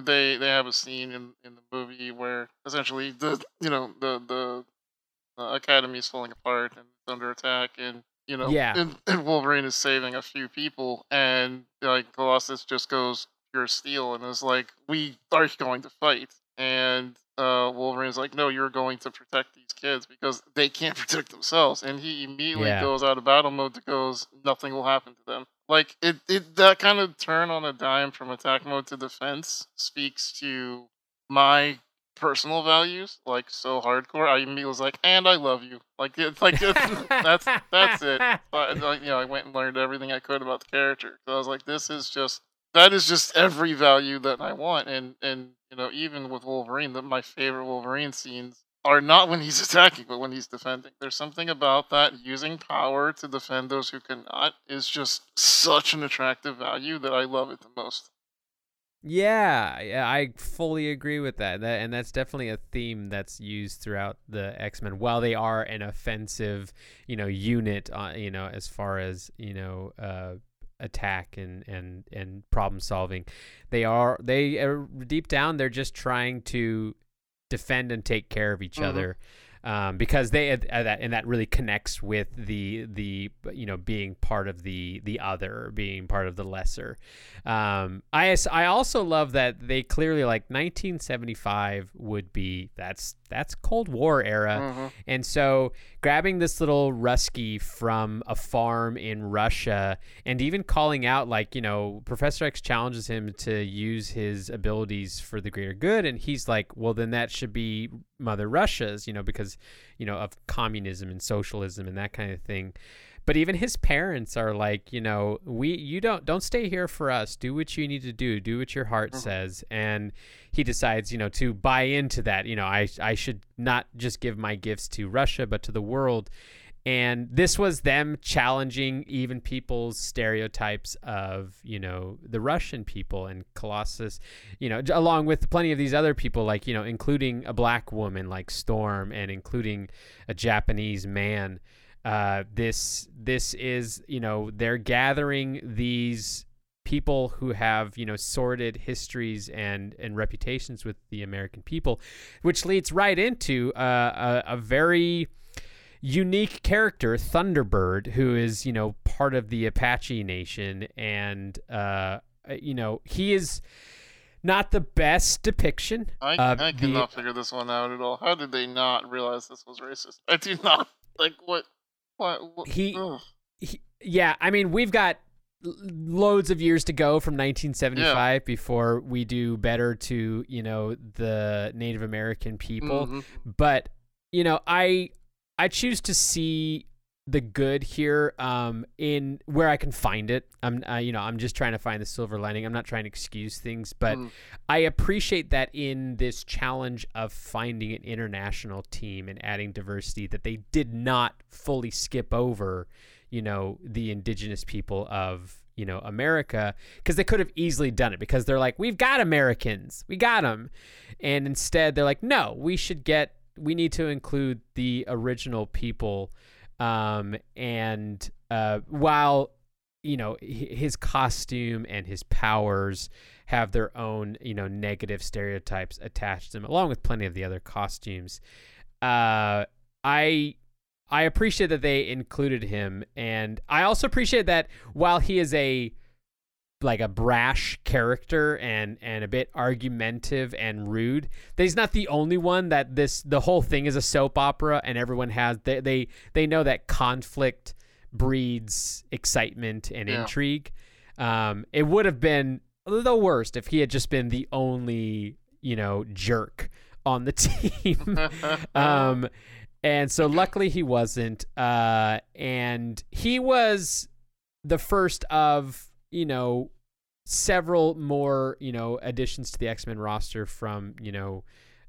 they they have a scene in in the movie where essentially the you know the the uh, Academy is falling apart and it's under attack, and you know, Yeah. and, and Wolverine is saving a few people, and like Colossus just goes pure steel and is like, "We are going to fight," and uh, Wolverine's like, "No, you're going to protect these kids because they can't protect themselves," and he immediately Yeah. goes out of battle mode to goes, "Nothing will happen to them." Like it, it that kind of turn on a dime from attack mode to defense speaks to my personal values like so hardcore. I immediately was like, "And I love you." Like it's like it's, that's that's it. But like, you know, I went and learned everything I could about the character. So I was like, "This is just that is just every value that I want." And and you know, even with Wolverine, that my favorite Wolverine scenes are not when he's attacking, but when he's defending. There's something about that using power to defend those who cannot is just such an attractive value that I love it the most. Yeah, yeah, I fully agree with that. that. And that's definitely a theme that's used throughout the X Men. While they are an offensive, you know, unit, uh, you know, as far as you know, uh, attack and and and problem solving, they are they are deep down they're just trying to defend and take care of each Mhm. other. Um, because they uh, that and that really connects with the the you know being part of the the other being part of the lesser. Um, I I also love that they clearly like 1975 would be that's that's Cold War era, Mhm. and so grabbing this little Rusky from a farm in Russia and even calling out like you know Professor X challenges him to use his abilities for the greater good, and he's like, well then that should be Mother Russia's, you know, because you know of communism and socialism and that kind of thing but even his parents are like you know we you don't don't stay here for us. Do what you need to do. Do what your heart Mhm. says. And he decides you know to buy into that. You know i i should not just give my gifts to russia but to the world. And this was them challenging even people's stereotypes of you know the russian people and colossus you know along with plenty of these other people like you know including a black woman like storm and including a japanese man uh, this this is you know they're gathering these people who have you know sordid histories and and reputations with the American people, which leads right into uh, a, a very unique character, Thunderbird, who is you know part of the Apache Nation, and uh, you know he is not the best depiction. I, I the- cannot figure this one out at all. How did they not realize this was racist? I do not like what what, what He- he, yeah, I mean, we've got loads of years to go from 1975 before we do better to, you know, the Native American people. Mhm. But, you know, I I choose to see the good here um in where I can find it. I'm uh, you know, I'm just trying to find the silver lining. I'm not trying to excuse things, but Mm. I appreciate that in this challenge of finding an international team and adding diversity that they did not fully skip over, you know, the indigenous people of, you know, America because they could have easily done it because they're like, we've got Americans. We got them. And instead they're like, no, we should get we need to include the original people um and uh while you know his costume and his powers have their own you know negative stereotypes attached to them along with plenty of the other costumes uh i i appreciate that they included him. And i also appreciate that while he is a like a brash character and and a bit argumentative and rude. That he's not the only one that this the whole thing is a soap opera and everyone has they they, they know that conflict breeds excitement and Yeah. intrigue. Um it would have been the worst if he had just been the only you know jerk on the team. Um and so luckily he wasn't uh and he was the first of you know several more you know additions to the x-men roster from you know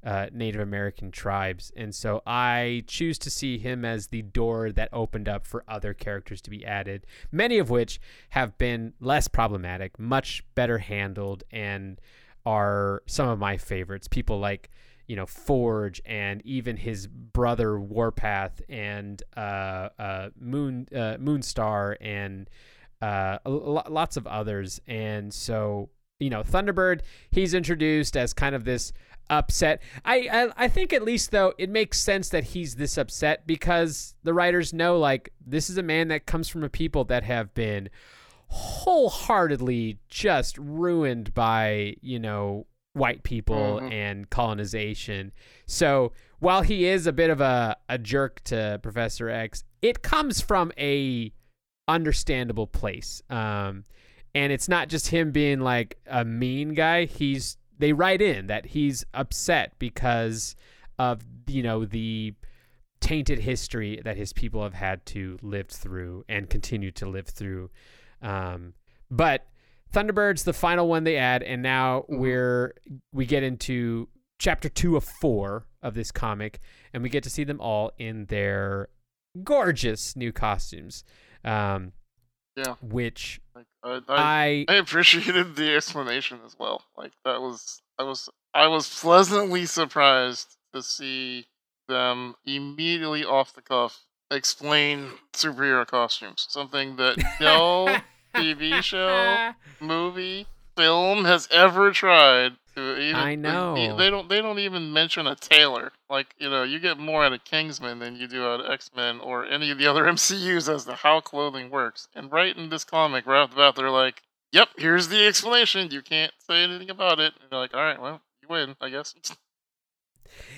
uh, native american tribes. And so i choose to see him as the door that opened up for other characters to be added many of which have been less problematic much better handled and are some of my favorites. People like you know Forge and even his brother Warpath and uh, uh, Moon uh, Moonstar and uh, lots of others. And so you know Thunderbird, he's introduced as kind of this upset. I, I I think at least though it makes sense that he's this upset because the writers know like this is a man that comes from a people that have been wholeheartedly just ruined by you know white people Mhm. and colonization. So while he is a bit of a, a jerk to Professor X, it comes from a understandable place. Um, and it's not just him being like a mean guy. He's they write in that he's upset because of you know the tainted history that his people have had to live through and continue to live through. Um, but Thunderbird's the final one they add, and now Mhm. we're we get into chapter two of four of this comic, and we get to see them all in their gorgeous new costumes. Um, Yeah. which Like, I, I, I I appreciated the explanation as well. Like that was I was I was pleasantly surprised to see them immediately off the cuff explain superhero costumes. Something that no TV show, movie, film has ever tried to even. I know. they don't. They don't even mention a tailor. Like you know, you get more out of Kingsman than you do out of X Men or any of the other MCU's as to how clothing works. And right in this comic, right off the bat, they're like, "Yep, here's the explanation. You can't say anything about it." And you're like, "All right, well, you win, I guess."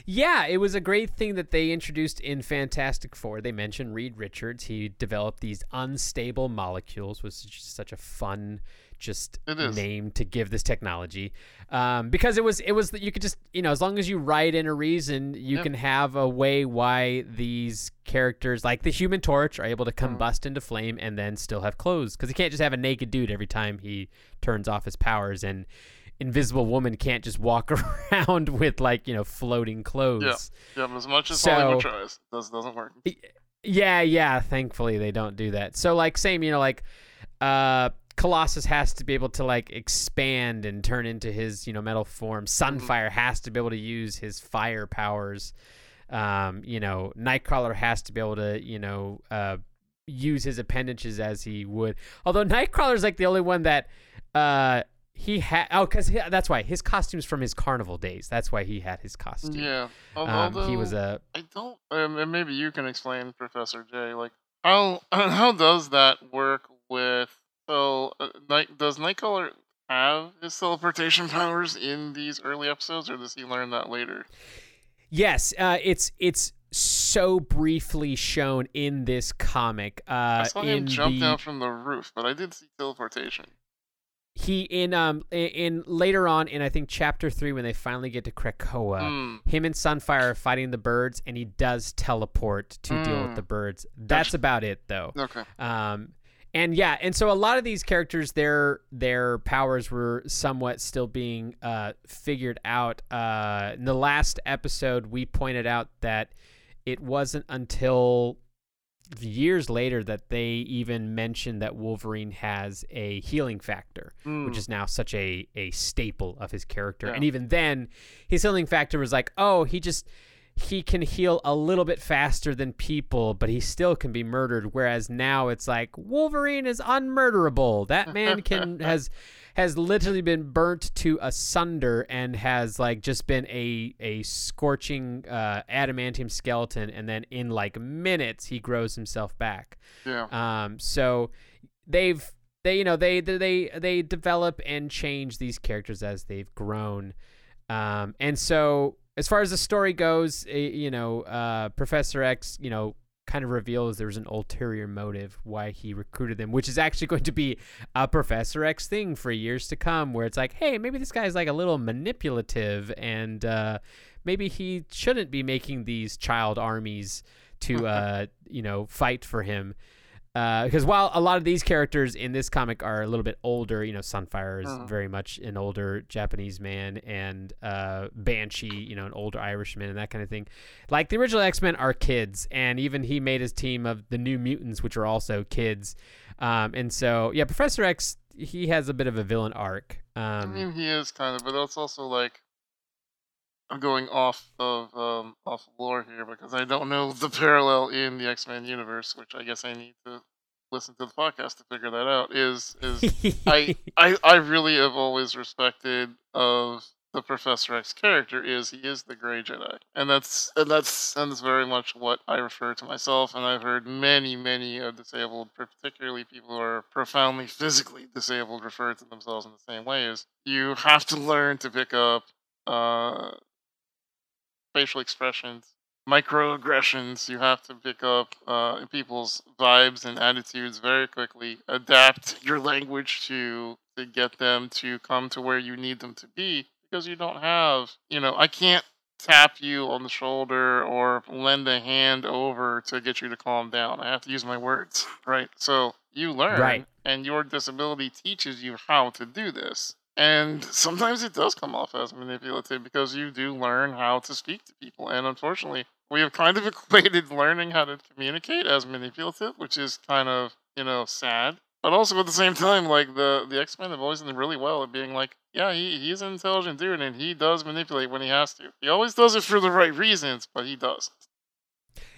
Yeah, it was a great thing that they introduced in Fantastic Four. They mentioned Reed Richards. He developed these unstable molecules, which is just such a fun just name to give this technology. Um, because it was it was that you could just you know as long as you write in a reason, you Yeah. can have a way why these characters like the Human Torch are able to Mhm. combust into flame and then still have clothes. Because he can't just have a naked dude every time he turns off his powers and. Invisible Woman can't just walk around with like you know floating clothes. Yeah, but as much as So- Hollywood tries, it does, doesn't work. Yeah, yeah. Thankfully, they don't do that. So, like, same, you know, like, uh, Colossus has to be able to like expand and turn into his, you know, metal form. Sunfire has to be able to use his fire powers. Um, you know, Nightcrawler has to be able to, you know, uh, use his appendages as he would. Although Nightcrawler's like the only one that, uh, he had. Oh, because that's why his costume's from his carnival days. That's why he had his costume. Yeah, al- Um, he was a I don't. Um, maybe you can explain, Professor J. Like how how does that work with? So, uh, Night does Nightcrawler have his teleportation powers in these early episodes, or does he learn that later? Yes, uh, it's it's so briefly shown in this comic. Uh, I saw in him jump the, down from the roof, but I did see teleportation. he in um in, in later on in I think chapter three when they finally get to Krakoa. Hmm. Him and Sunfire are fighting the birds, and he does teleport to deal with Mm. the birds. That's Gotcha. about it, though. Okay. Um, and yeah, and so a lot of these characters, their their powers were somewhat still being uh, figured out. Uh, in the last episode, we pointed out that it wasn't until years later that they even mentioned that Wolverine has a healing factor which Hmm. is now such a a staple of his character. Yeah. And even then, his healing factor was like, oh, he just he can heal a little bit faster than people, but he still can be murdered. Whereas now it's like Wolverine is unmurderable. That man can has has literally been burnt to asunder and has like just been a a scorching uh, adamantium skeleton, and then in like minutes he grows himself back. yeah. Um, so they've they you know they they they develop and change these characters as they've grown. Um, and so as far as the story goes, eh, you know, uh, Professor X, you know, kind of reveals there's an ulterior motive why he recruited them, which is actually going to be a Professor X thing for years to come, where it's like, hey, maybe this guy's like a little manipulative, and uh, maybe he shouldn't be making these child armies to, uh, you know, fight for him. Because while a lot of these characters in this comic are a little bit older, you know, Sunfire is Mhm. very much an older Japanese man, and uh, Banshee, you know, an older Irishman, and that kind of thing. Like the original X Men are kids, and even he made his team of the New Mutants, which are also kids. Um, and so, yeah, Professor X, he has a bit of a villain arc. I Um, mean, he is kind of, but that's also like I'm going off of um off lore here because I don't know the parallel in the X Men universe, which I guess I need to listen to the podcast to figure that out. Is is I I I really have always respected of the Professor X character is he is the Gray Jedi, and that's and that's and that's very much what I refer to myself. And I've heard many many uh, disabled, particularly people who are profoundly physically disabled, refer to themselves in the same way. Is you have to learn to pick up uh, facial expressions, microaggressions. You have to pick up uh, people's vibes and attitudes very quickly. Adapt your language to to get them to come to where you need them to be because you don't have, you know, I can't tap you on the shoulder or lend a hand over to get you to calm down. I have to use my words, right? So you learn, Right. and your disability teaches you how to do this. And sometimes it does come off as manipulative because you do learn how to speak to people. And unfortunately, we have kind of equated learning how to communicate as manipulative, which is kind of, you know, sad. But also at the same time, like the, the X Men have always done really well at being like, yeah, he, he's an intelligent dude and he does manipulate when he has to. He always does it for the right reasons, but he does.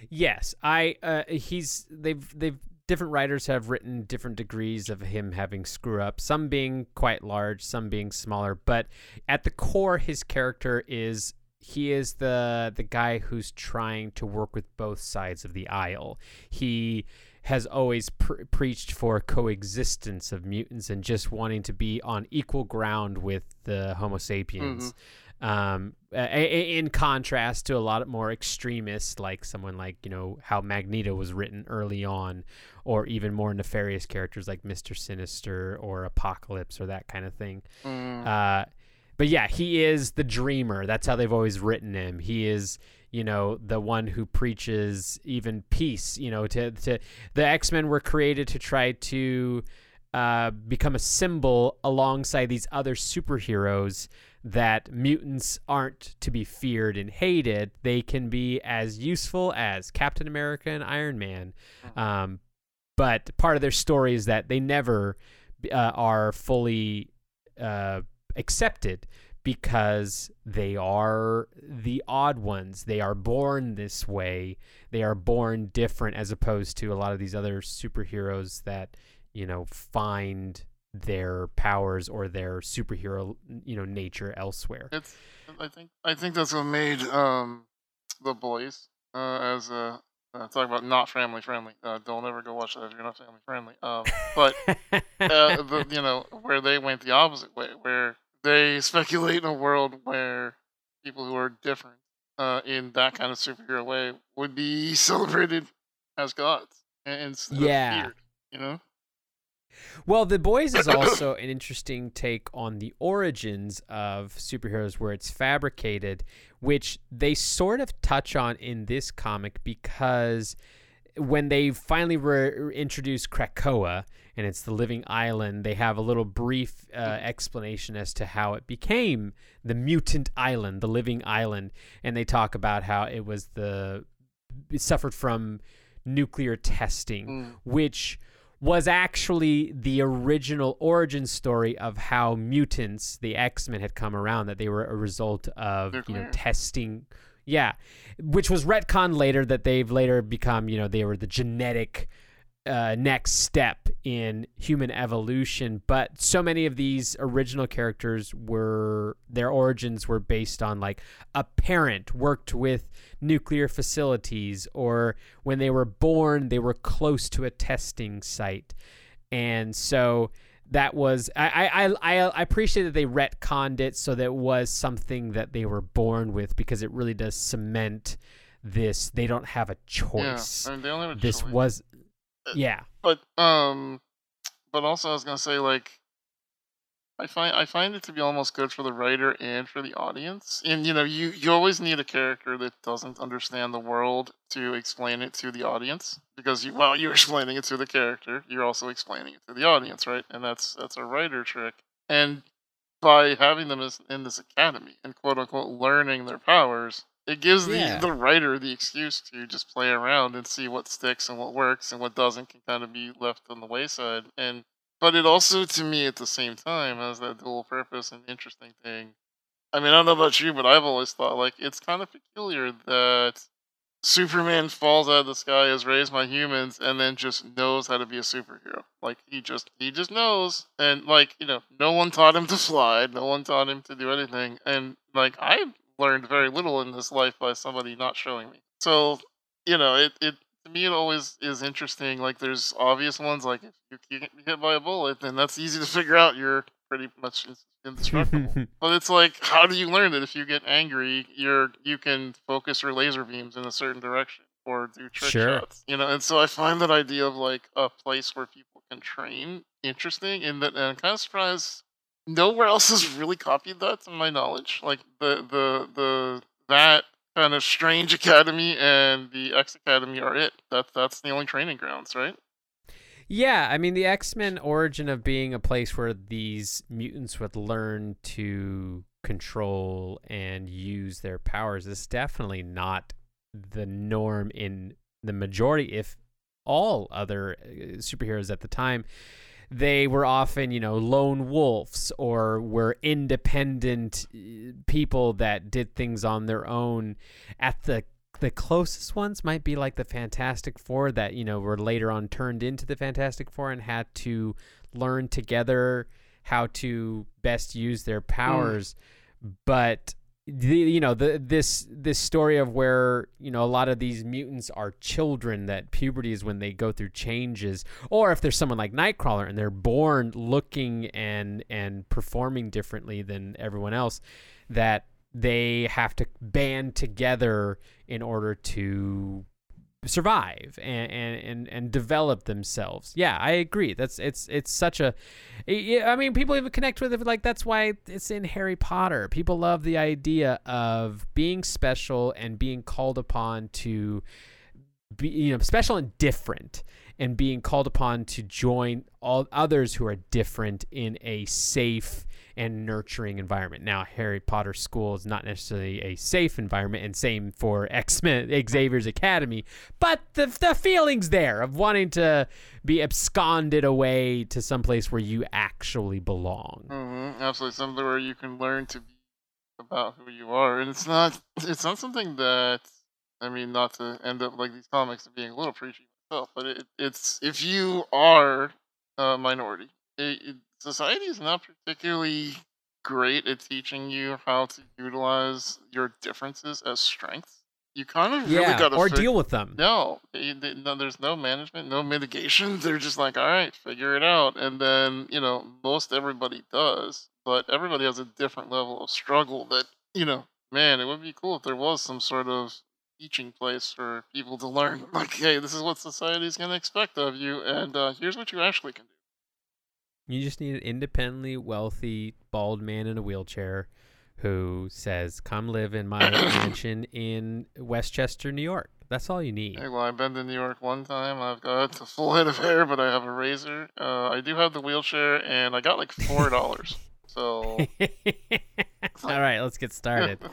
Yes, I uh, he's they've they've different writers have written different degrees of him having screw up, some being quite large, some being smaller, but at the core his character is he is the the guy who's trying to work with both sides of the aisle. He has always pre- preached for coexistence of mutants and just wanting to be on equal ground with the Homo sapiens. Mm-hmm. Um, in contrast to a lot of more extremists, like someone like you know how Magneto was written early on, or even more nefarious characters like Mister Sinister or Apocalypse or that kind of thing. Mm. Uh, but yeah, he is the dreamer. That's how they've always written him. He is, you know, the one who preaches even peace. You know, to to the X Men were created to try to uh, become a symbol alongside these other superheroes that mutants aren't to be feared and hated. They can be as useful as Captain America and Iron Man. Um, but part of their story is that they never uh, are fully uh, accepted because they are the odd ones. They are born this way. They are born different as opposed to a lot of these other superheroes that, you know, find their powers or their superhero, you know, nature elsewhere. It's I think I think that's what made um the boys uh, as a uh, talk about not family friendly. Uh, don't ever go watch that if you're not family friendly. Um, but uh, the, you know where they went the opposite way, where they speculate in a world where people who are different uh, in that kind of superhero way would be celebrated as gods and instead Yeah. of feared. You know. Well, The Boys is also an interesting take on the origins of superheroes where it's fabricated, which they sort of touch on in this comic because when they finally re- introduce Krakoa and it's the living island, they have a little brief uh, explanation as to how it became the mutant island, the living island, and they talk about how it was the it suffered from nuclear testing, Mm. which was actually the original origin story of how mutants, the X Men, had come around. That they were a result of you know testing. Yeah, which was retcon later. That they've later become you know they were the genetic uh, next step in human evolution. But so many of these original characters were their origins were based on like a parent worked with nuclear facilities, or when they were born, they were close to a testing site, and so. That was I, I I I appreciate that they retconned it so that it was something that they were born with because it really does cement this. They don't have a choice. Yeah, I mean, they only have a this choice. was yeah but um but also I was gonna say like I find I find it to be almost good for the writer and for the audience. And you know, you you always need a character that doesn't understand the world to explain it to the audience because you well you're explaining it to the character, you're also explaining it to the audience, right? And that's that's a writer trick. And by having them in this academy and quote unquote learning their powers, it gives Yeah. the, the writer the excuse to just play around and see what sticks and what works and what doesn't can kind of be left on the wayside. And but it also to me at the same time has that dual purpose and interesting thing. I mean, I don't know about you, but I've always thought like it's kind of peculiar that Superman falls out of the sky, is raised by humans, and then just knows how to be a superhero. Like he just he just knows, and like you know, no one taught him to fly, no one taught him to do anything, and like I learned very little in this life by somebody not showing me. So you know, it it to me it always is interesting. Like there's obvious ones, like if you get hit by a bullet, then that's easy to figure out. You're pretty much indestructible. but it's like, how do you learn that if you get angry, you're you can focus your laser beams in a certain direction or do trick Sure. shots? You know, and so I find that idea of like a place where people can train interesting. In that, and I'm kind of surprised nowhere else has really copied that, to my knowledge. Like the the the that kind of strange academy and the X Academy are it. That that's the only training grounds, right? Yeah, I mean the X Men origin of being a place where these mutants would learn to control and use their powers is definitely not the norm in the majority, if all other uh, superheroes at the time. They were often, you know, lone wolves or were independent uh, people that did things on their own. At the the closest ones might be like the Fantastic Four that you know were later on turned into the Fantastic Four and had to learn together how to best use their powers. But the, you know the this this story of where you know a lot of these mutants are children that puberty is when they go through changes or if there's someone like Nightcrawler and they're born looking and and performing differently than everyone else that they have to band together in order to survive and, and, and, develop themselves. Yeah, I agree. That's it's it's such a I mean people even connect with it like that's why it's in Harry Potter. People love the idea of being special and being called upon to be you know special and different and being called upon to join all others who are different in a safe and nurturing environment. Now, Harry Potter School is not necessarily a safe environment, and same for X Men Xavier's Academy. But the the feelings there of wanting to be absconded away to some place where you actually belong. Mm-hmm. Absolutely, something where you can learn to be about who you are, and it's not it's not something that I mean, not to end up like these comics being a little preachy myself, but it, it's if you are a minority, it, it, society is not particularly great at teaching you how to utilize your differences as strengths. You kind of really yeah, got to or deal with them. no, they- they- no, there's no management, no mitigation. They're just like, all right, figure it out. And then, you know, most everybody does, but everybody has a different level of struggle that, you know, man, it would be cool if there was some sort of teaching place for people to learn, like, hey, this is what society's going to expect of you, and uh, here's what you actually can do. You just need an independently wealthy bald man in a wheelchair who says, "Come live in my mansion in Westchester, New York." That's all you need. Hey, well, I've been to New York one time. I've got a full head of hair, but I have a razor. Uh, I do have the wheelchair, and I got like $4. so. all right, let's get started.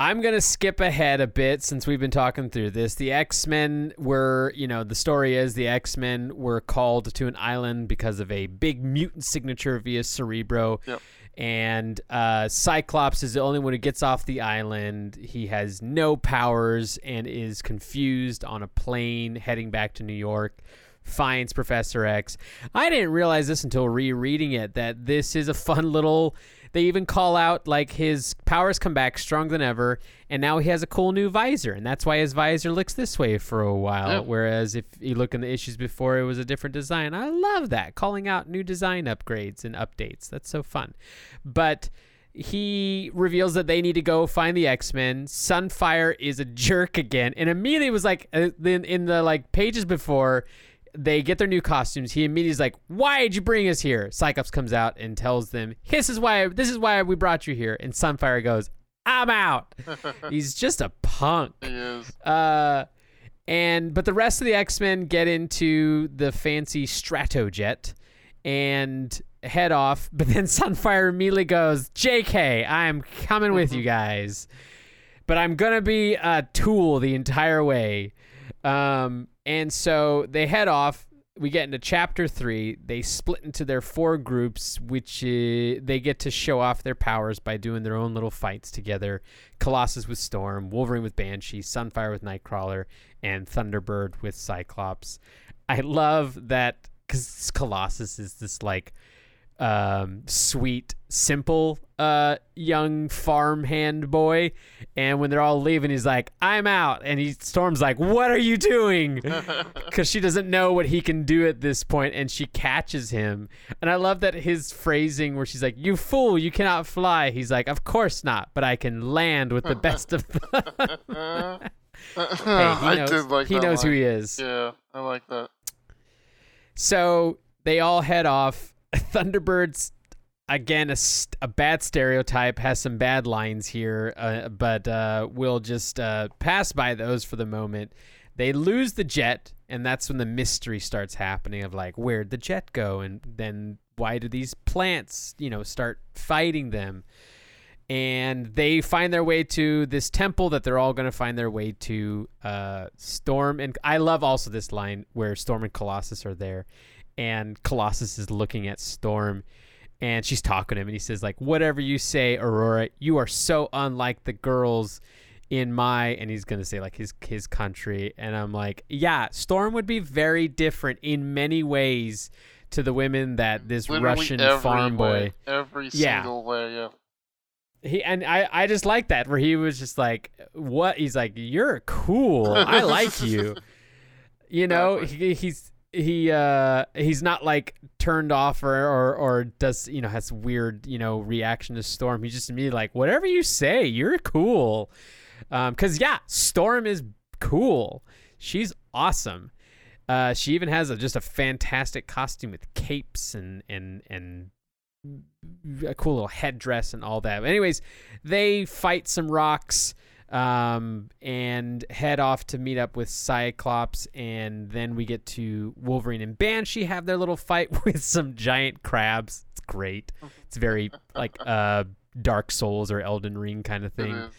I'm going to skip ahead a bit since we've been talking through this. The X Men were, you know, the story is the X Men were called to an island because of a big mutant signature via Cerebro. Yep. And uh, Cyclops is the only one who gets off the island. He has no powers and is confused on a plane heading back to New York. Finds Professor X. I didn't realize this until rereading it that this is a fun little they even call out like his powers come back stronger than ever, and now he has a cool new visor, and that's why his visor looks this way for a while. Yeah. Whereas if you look in the issues before, it was a different design. I love that calling out new design upgrades and updates. That's so fun. But he reveals that they need to go find the X-Men. Sunfire is a jerk again, and immediately was like uh, in, in the like pages before they get their new costumes. He immediately is like, "Why did you bring us here?" Cyclops comes out and tells them, "This is why. This is why we brought you here." And Sunfire goes, "I'm out." He's just a punk. He is. Uh, and but the rest of the X Men get into the fancy Stratojet and head off. But then Sunfire immediately goes, "J.K., I'm coming with you guys, but I'm gonna be a tool the entire way." Um, and so they head off. we get into chapter three. They split into their four groups, which uh, they get to show off their powers by doing their own little fights together. Colossus with Storm, Wolverine with Banshee, Sunfire with Nightcrawler, and Thunderbird with Cyclops. I love that because Colossus is this like um, sweet, simple uh, young farmhand boy. And when they're all leaving, he's like, I'm out. And he Storm's like, What are you doing? Because she doesn't know what he can do at this point, and she catches him. And I love that his phrasing where she's like, You fool, you cannot fly. He's like, Of course not, but I can land with the best of them. hey, he I knows, did like he knows who he is. Yeah, I like that. So they all head off. Thunderbird's again a, st- a bad stereotype has some bad lines here, uh, but uh, we'll just uh, pass by those for the moment. They lose the jet, and that's when the mystery starts happening of like where'd the jet go, and then why do these plants, you know, start fighting them? and they find their way to this temple that they're all going to find their way to. Uh, Storm and I love also this line where Storm and Colossus are there, and Colossus is looking at Storm, and she's talking to him, and he says like, "Whatever you say, Ororo, you are so unlike the girls." In my, and he's gonna say like his his country, and I'm like, yeah, Storm would be very different in many ways to the women that this Literally Russian farm way, boy every Yeah. single way. Yeah. he and I, I just like that where he was just like what he's like you're cool i like you you know he, he's he uh he's not like turned off or, or or does you know has weird you know reaction to storm. He's just immediately like whatever you say you're cool. Um because yeah storm is cool. She's awesome. Uh she even has a, just a fantastic costume with capes and and and a cool little headdress and all that. But anyways, they fight some rocks um, and head off to meet up with Cyclops, and then we get to Wolverine and Banshee have their little fight with some giant crabs. It's great. It's very like uh, Dark Souls or Elden Ring kind of thing is.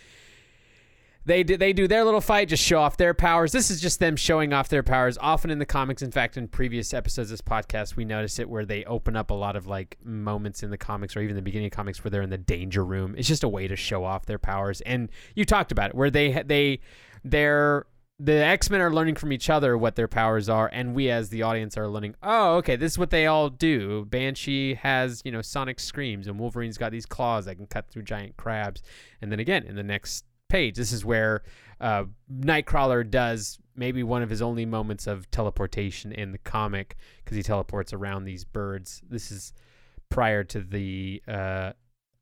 They do, they do their little fight, just show off their powers. This is just them showing off their powers. Often in the comics, in fact, in previous episodes of this podcast, we notice it where they open up a lot of like moments in the comics or even the beginning of comics where they're in the danger room. It's just a way to show off their powers. And you talked about it, where they they they're the X Men are learning from each other what their powers are, and we as the audience are learning. Oh, okay, this is what they all do. Banshee has you know sonic screams, and Wolverine's got these claws that can cut through giant crabs. And then again, in the next page, this is where uh, Nightcrawler does maybe one of his only moments of teleportation in the comic because he teleports around these birds. This is prior to the uh,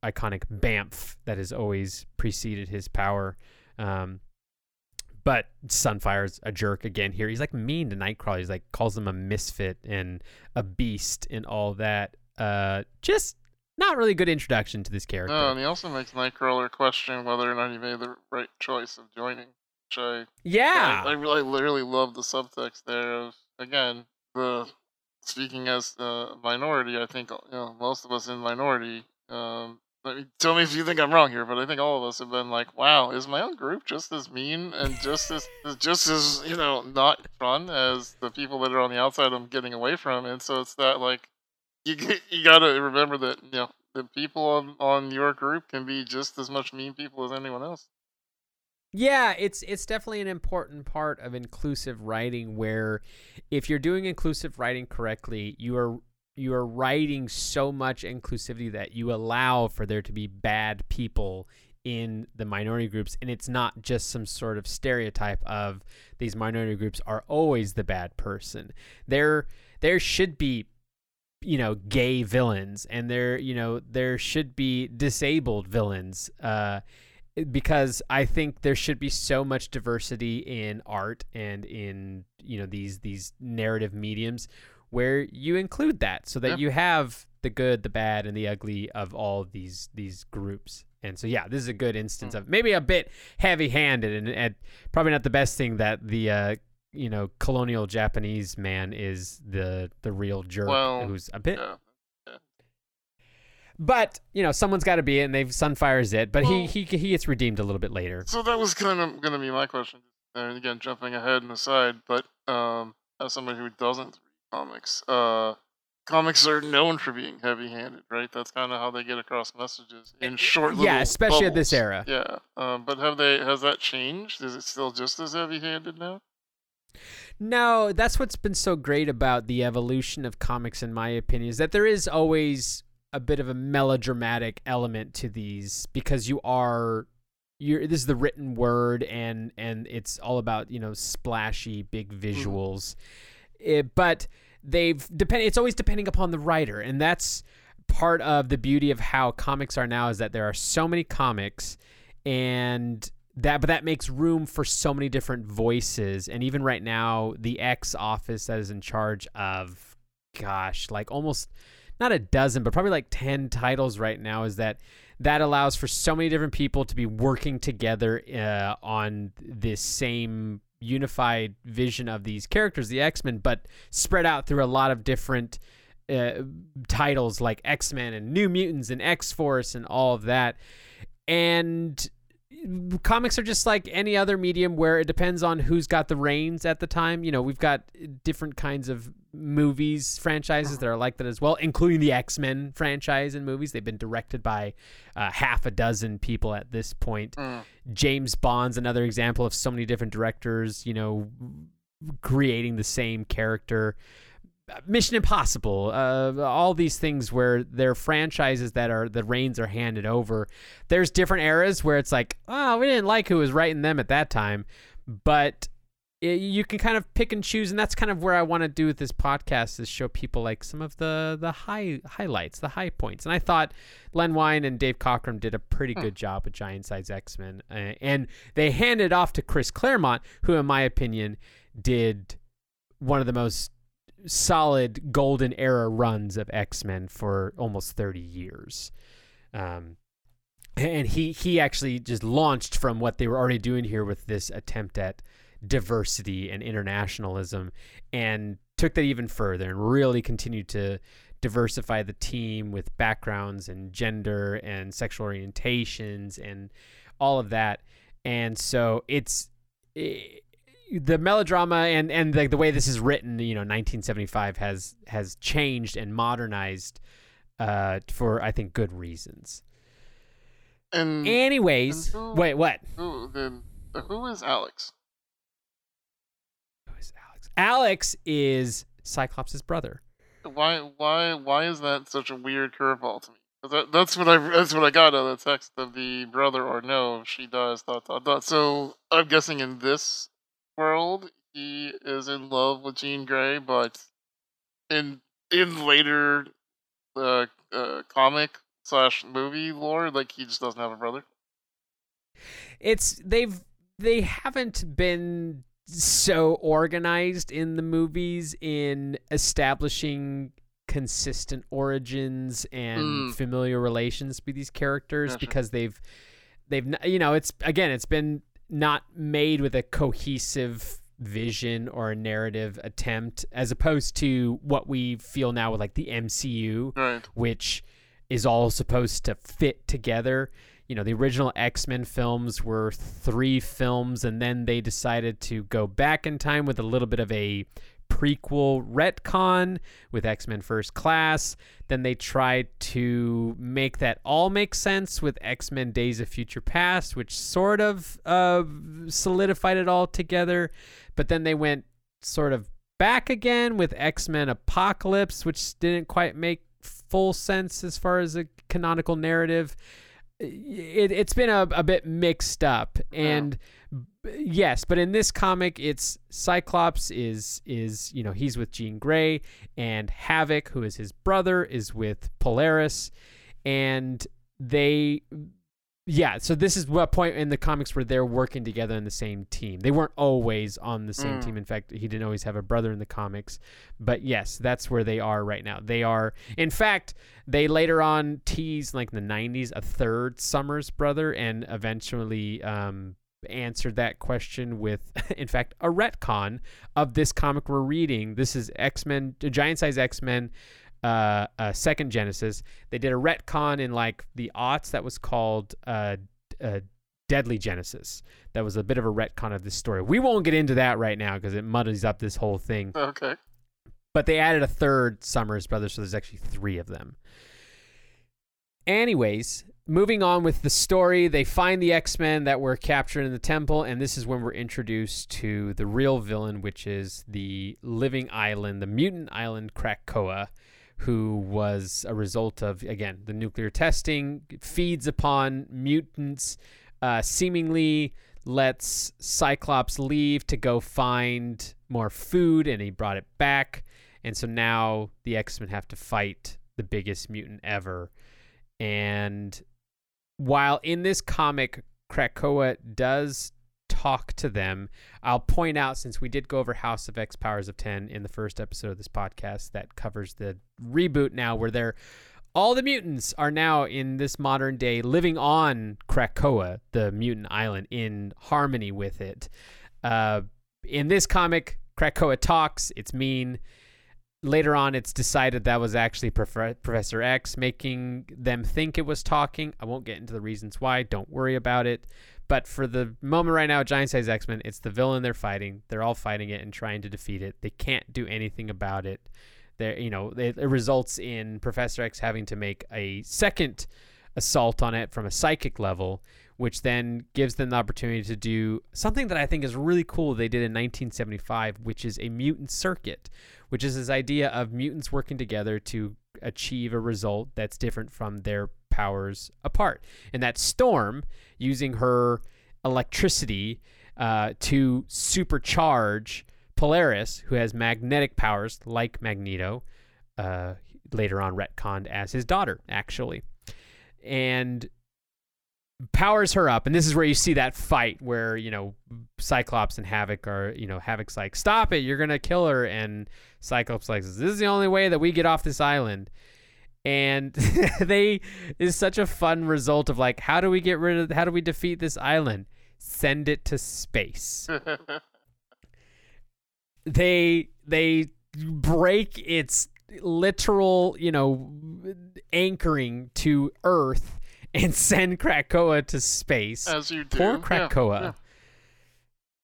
iconic Bamf that has always preceded his power. Um, but Sunfire's a jerk again here. He's like mean to Nightcrawler. He's like calls him a misfit and a beast and all that. Uh, just not really good introduction to this character. No, and he also makes Nightcrawler question whether or not he made the right choice of joining. Which I, yeah, I, I really, literally love the subtext there. Of again, the speaking as a minority, I think you know most of us in minority. Um, let me, tell me if you think I'm wrong here, but I think all of us have been like, "Wow, is my own group just as mean and just as just as you know not fun as the people that are on the outside I'm getting away from?" And so it's that like you you gotta remember that you know the people on on your group can be just as much mean people as anyone else. Yeah, it's it's definitely an important part of inclusive writing where if you're doing inclusive writing correctly, you are you are writing so much inclusivity that you allow for there to be bad people in the minority groups and it's not just some sort of stereotype of these minority groups are always the bad person. There there should be you know gay villains and there you know there should be disabled villains uh because I think there should be so much diversity in art and in you know these these narrative mediums where you include that so that Yeah. you have the good, the bad, and the ugly of all of these these groups. And so yeah, this is a good instance Mm. of maybe a bit heavy-handed and, and probably not the best thing that the uh, you know colonial Japanese man is the the real jerk Well, who's a bit Yeah. but you know someone's got to be it and they've sunfires it but Well- he he he gets redeemed a little bit later So that was kind of going to be my question. And again, jumping ahead and aside, but um, as somebody who doesn't read comics. Uh, comics are known for being heavy-handed, right? That's kind of how they get across messages in short. Eh, yeah, little especially at this era. Yeah, um, but have they? Has that changed? Is it still just as heavy-handed now? No, that's what's been so great about the evolution of comics, in my opinion, is that there is always a bit of a melodramatic element to these because you are you're this is the written word and and it's all about you know splashy big mm-hmm. visuals. It- but they've depend it's always depending upon the writer and that's part of the beauty of how comics are now is that there are so many comics and that but that makes room for so many different voices. And even right now the X office that is in charge of gosh like almost not a dozen but probably like 10 titles right now is that that allows for so many different people to be working together uh, on this same unified vision of these characters the X-Men but spread out through a lot of different uh, titles like X-Men and New Mutants and X-Force and all of that. And comics are just like any other medium where it depends on who's got the reins at the time. You know, we've got different kinds of movies, franchises that are like that as well, including the X Men franchise and movies. They've been directed by uh, half a dozen people at this point. Mm. James Bond's another example of so many different directors, you know, creating the same character. Mission Impossible, uh, all these things where they're franchises that are the reins are handed over. There's different eras where it's like, oh, we didn't like who was writing them at that time, but it, you can kind of pick and choose, and that's kind of where I want to do with this podcast is show people like some of the the high highlights, the high points. And I thought Len Wein and Dave Cockrum did a pretty Hmm. good job with Giant Size X Men, uh, and they handed off to Chris Claremont, who, in my opinion, did one of the most solid golden era runs of X-Men for almost 30 years. Um, and he he actually just launched from what they were already doing here with this attempt at diversity and internationalism and took that even further and really continued to diversify the team with backgrounds and gender and sexual orientations and all of that and so it's i the melodrama and and the, the way this is written you know 1975 has has changed and modernized uh for i think good reasons And anyways and who- wait what who then? Who is Alex? who is alex alex is cyclops' brother Why? Why? Why is that such a weird curveball to me? That, that's what I. That's what I got out of the text of the brother or no. She does. Dot dot dot. So I'm guessing in this world he is in love with Jean Grey, but in in later uh, uh, comic slash movie lore, like he just doesn't have a brother. it's they've they haven't been so organized in the movies in establishing consistent origins and Mm. familiar relations with these characters Gotcha. because they've they've you know it's again it's been not made with a cohesive vision or a narrative attempt as opposed to what we feel now with like the MCU Right. which is all supposed to fit together. You know, the original X Men films were three films, and then they decided to go back in time with a little bit of a prequel retcon with X Men First Class. Then they tried to make that all make sense with X Men Days of Future Past, which sort of uh, solidified it all together. But then they went sort of back again with X Men Apocalypse, which didn't quite make full sense as far as a canonical narrative. It, it's been a, a bit mixed up, and b- yes, but in this comic, it's Cyclops is is you know he's with Jean Grey, and Havoc, who is his brother, is with Polaris, and they yeah so this is what point in the comics where they're working together in the same team. They weren't always on the same Mm. team in fact he didn't always have a brother in the comics but yes that's where they are right now. They are in fact they later on tease like in the 90s a third summers brother and eventually um answered that question with in fact a retcon of this comic we're reading this is x-men giant size x-men uh, uh, second Genesis. They did a retcon in like the aughts that was called uh, uh, Deadly Genesis. That was a bit of a retcon of this story. We won't get into that right now because it muddies up this whole thing. Okay. but they added a third Summers brother, so there's actually three of them. Anyways, moving on with the story, they find the X Men that were captured in the temple, and this is when we're introduced to the real villain, which is the living island, the mutant island Krakoa, who was a result of, again, the nuclear testing, feeds upon mutants, uh, seemingly lets Cyclops leave to go find more food, and he brought it back. And so now the X Men have to fight the biggest mutant ever. And while in this comic, Krakoa does talk to them, I'll point out since we did go over House of X Powers of 10 in the first episode of this podcast that covers the reboot now, where they're all the mutants are now in this modern day living on Krakoa, the mutant island, in harmony with it. Uh, in this comic, Krakoa talks, it's mean later on it's decided that was actually Prof- professor x making them think it was talking. I won't get into the reasons why. Don't worry about it. But for the moment right now giant size x-men it's the villain they're fighting. They're all fighting it and trying to defeat it. They can't do anything about it. There you know it, it results in professor x having to make a second assault on it from a psychic level which then gives them the opportunity to do something that I think is really cool they did in 1975, which is a mutant circuit, which is this idea of mutants working together to achieve a result that's different from their powers apart. And that Storm, using her electricity uh, to supercharge Polaris, who has magnetic powers like Magneto, uh, later on retconned as his daughter, actually. And powers her up and this is where you see that fight where you know cyclops and havoc are you know havoc's like stop it you're gonna kill her and cyclops like this is the only way that we get off this island. And they is such a fun result of like how do we get rid of how do we defeat this island? Send it to space. They they break its literal you know anchoring to earth and send Krakoa to space. As you do. Poor Krakoa. Yeah, yeah.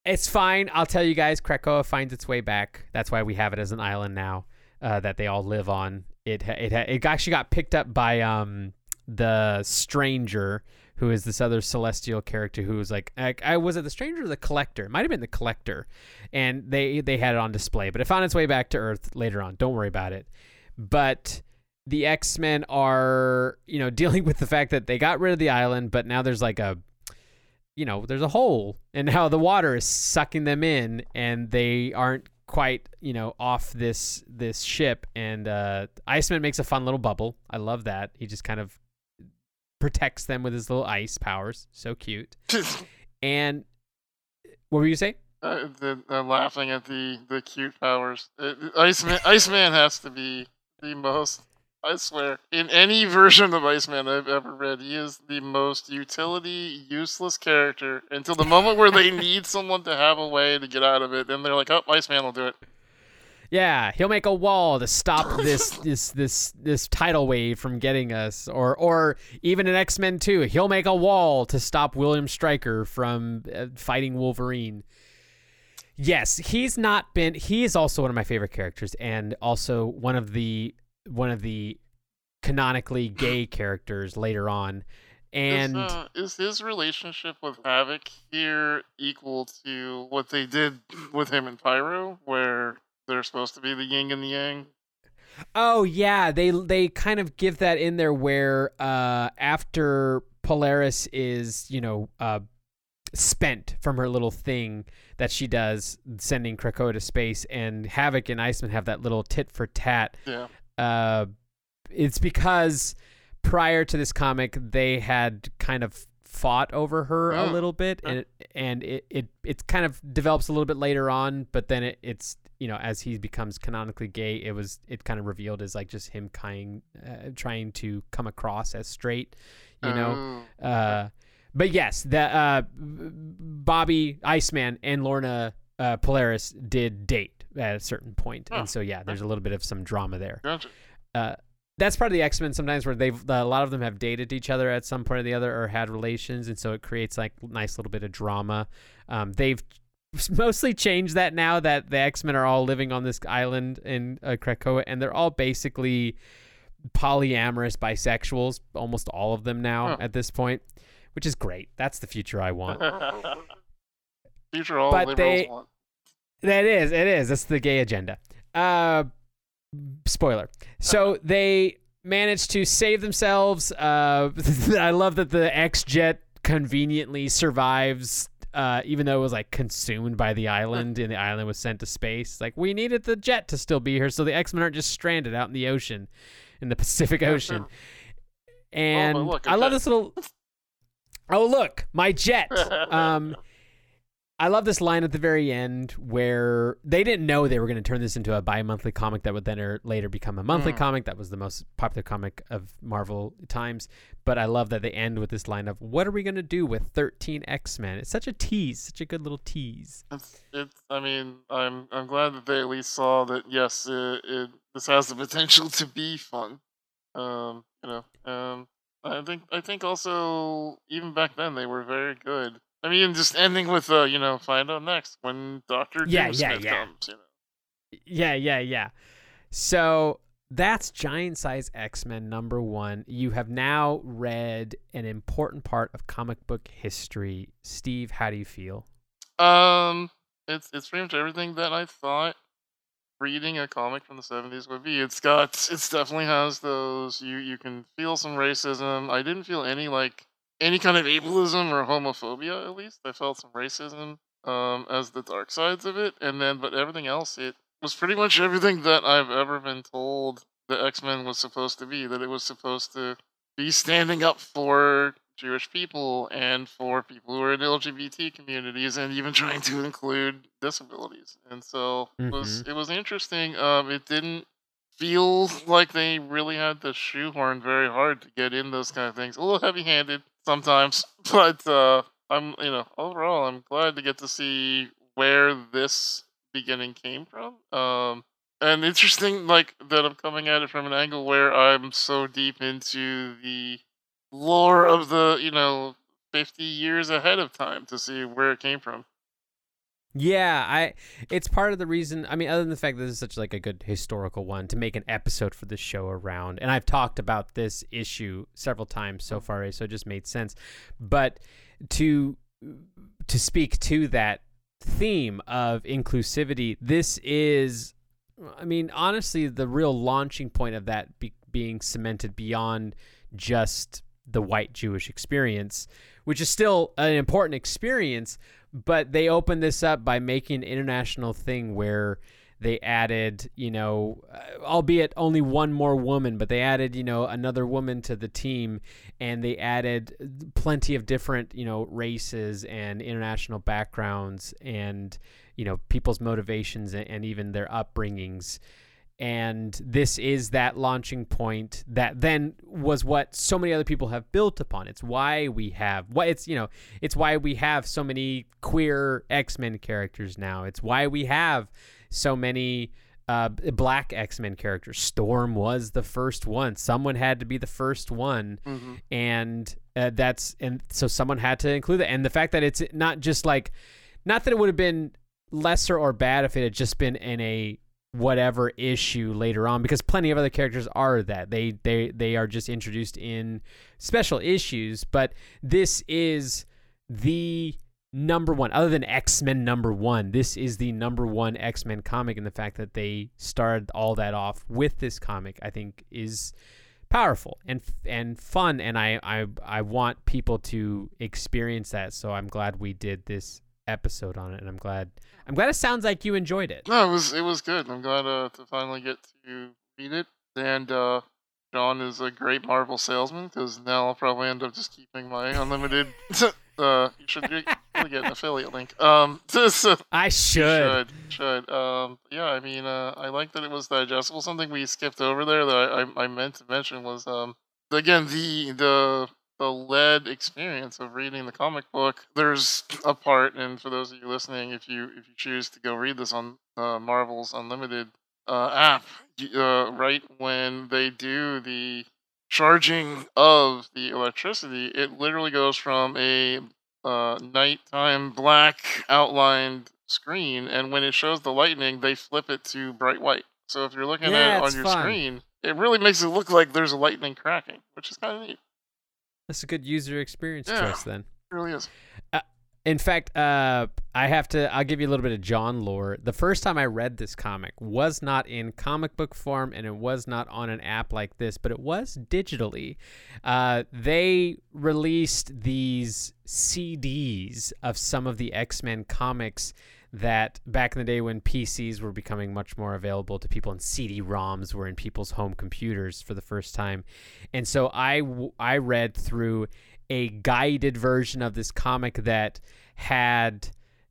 It's fine. I'll tell you guys, Krakoa finds its way back. That's why we have it as an island now uh, that they all live on. It it it actually got picked up by um the stranger who is this other celestial character who was like I, I was it the stranger or the collector? It might have been the collector, and they they had it on display, but it found its way back to Earth later on. Don't worry about it. But the X Men are, you know, dealing with the fact that they got rid of the island, but now there's like a, you know, there's a hole, and how the water is sucking them in, and they aren't quite, you know, off this this ship. And uh, Iceman makes a fun little bubble. I love that. He just kind of protects them with his little ice powers. So cute. and what were you saying? Uh, the, uh, laughing at the, the cute powers. Uh, Iceman, Iceman has to be the most I swear, in any version of Iceman I've ever read, he is the most utility useless character until the moment where they need someone to have a way to get out of it. Then they're like, "Oh, Iceman will do it." Yeah, he'll make a wall to stop this this this this tidal wave from getting us, or or even in X Men Two, he'll make a wall to stop William Stryker from uh, fighting Wolverine. Yes, he's not been. He is also one of my favorite characters, and also one of the one of the canonically gay characters later on. And is, uh, is his relationship with Havoc here equal to what they did with him and Pyro, where they're supposed to be the yin and the yang? Oh yeah, they they kind of give that in there where uh, after Polaris is you know uh, spent from her little thing that she does, sending Krakoa to space, and Havoc and Iceman have that little tit for tat. Yeah. Uh, it's because prior to this comic, they had kind of fought over her Oh. a little bit, and it, and it, it it kind of develops a little bit later on. But then it, it's you know as he becomes canonically gay, it was it kind of revealed as like just him kind uh, trying to come across as straight, you know. Oh. Uh, but yes, the uh, Bobby Iceman and Lorna uh, Polaris did date at a certain point, and so yeah, there's a little bit of some drama there. Gotcha. Uh, that's part of the X Men sometimes where they've a lot of them have dated each other at some point or the other or had relations, and so it creates like nice little bit of drama. Um, they've mostly changed that now that the X Men are all living on this island in uh, Krakoa, and they're all basically polyamorous bisexuals, almost all of them now Huh. at this point, which is great. That's the future I want. Future all But liberals they- want. That is, it is. That's the gay agenda. Uh, spoiler. So they managed to save themselves. Uh, I love that the X Jet conveniently survives, uh, even though it was like consumed by the island, and the island was sent to space. Like we needed the jet to still be here, so the X Men aren't just stranded out in the ocean, in the Pacific Ocean. And look, a I love this little. Oh look, my jet. Um, I love this line at the very end where they didn't know they were going to turn this into a bi-monthly comic that would then er, later become a monthly Mm. comic. That was the most popular comic of Marvel times. But I love that they end with this line of, "What are we going to do with 13 X-Men?" It's such a tease, such a good little tease. It's, it's. I mean, I'm. I'm glad that they at least saw that. Yes, it, it. This has the potential to be fun. Um. You know. Um. I think. I think also even back then they were very good. I mean, just ending with uh, you know, find out next when Doctor Yeah, yeah, yeah. comes. You know. Yeah, yeah, yeah. So that's Giant Size X Men number one. You have now read an important part of comic book history. Steve, how do you feel? Um, it's it's pretty much everything that I thought reading a comic from the seventies would be. It's got it's definitely has those you you can feel some racism. I didn't feel any like any kind of ableism or homophobia at least. I felt some racism um as the dark sides of it, and then but everything else it was pretty much everything that I've ever been told the X Men was supposed to be. That it was supposed to be standing up for Jewish people and for people who are in LGBT communities, and even trying to include disabilities. And so it was it was interesting. Um, it didn't feel like they really had to shoehorn very hard to get in those kind of things. A little heavy-handed sometimes, but uh, I'm you know overall I'm glad to get to see where this beginning came from. Um, and interesting, like that I'm coming at it from an angle where I'm so deep into the lore of the you know 50 years ahead of time to see where it came from. Yeah, I it's part of the reason I mean other than the fact that this is such like a good historical one to make an episode for the show around. And I've talked about this issue several times so far, eh, so it just made sense. But to to speak to that theme of inclusivity, this is I mean honestly the real launching point of that be, being cemented beyond just the white Jewish experience, which is still an important experience, but they opened this up by making an international thing where they added, you know, uh, albeit only one more woman, but they added, you know, another woman to the team and they added plenty of different, you know, races and international backgrounds and, you know, people's motivations and, and even their upbringings and this is that launching point that then was what so many other people have built upon. It's why we have why it's you know it's why we have so many queer x-men characters now. It's why we have so many uh, black x-men characters. Storm was the first one. Someone had to be the first one. Mm-hmm. and uh, that's and so someone had to include that and the fact that it's not just like not that it would have been lesser or bad if it had just been in a whatever issue later on because plenty of other characters are that. They they they are just introduced in special issues but this is the number one. Other than x-men number one this is the number one x-men comic and the fact that they started all that off with this comic i think is powerful and and fun and I, I i want people to experience that so i'm glad we did this episode on it and i'm glad i'm glad it sounds like you enjoyed it No, it was it was good. I'm glad uh, to finally get to read it. And uh, John is a great Marvel salesman because now I'll probably end up just keeping my unlimited. uh, you should really get an affiliate link. Um, so i should should should. Um, yeah, I mean, uh, I like that it was digestible. Something we skipped over there that I, I, I meant to mention was um, again the the the lead experience of reading the comic book. There's a part, and for those of you listening, if you if you choose to go read this on uh, Marvel's Unlimited uh, app, uh, right when they do the charging of the electricity, it literally goes from a uh, nighttime black outlined screen, and when it shows the lightning, they flip it to bright white. So if you're looking Yeah, at it on your fun. screen, it really makes it look like there's a lightning cracking, which is kind of neat. That's a good user experience Yeah. choice then. It really is. In fact, uh, I have to. I'll give you a little bit of John lore. The first time I read this comic was not in comic book form, and it was not on an app like this, but it was digitally. Uh, they released these CDs of some of the X Men comics that back in the day when PCs were becoming much more available to people and CD-ROMs were in people's home computers for the first time, and so I read through a guided version of this comic that had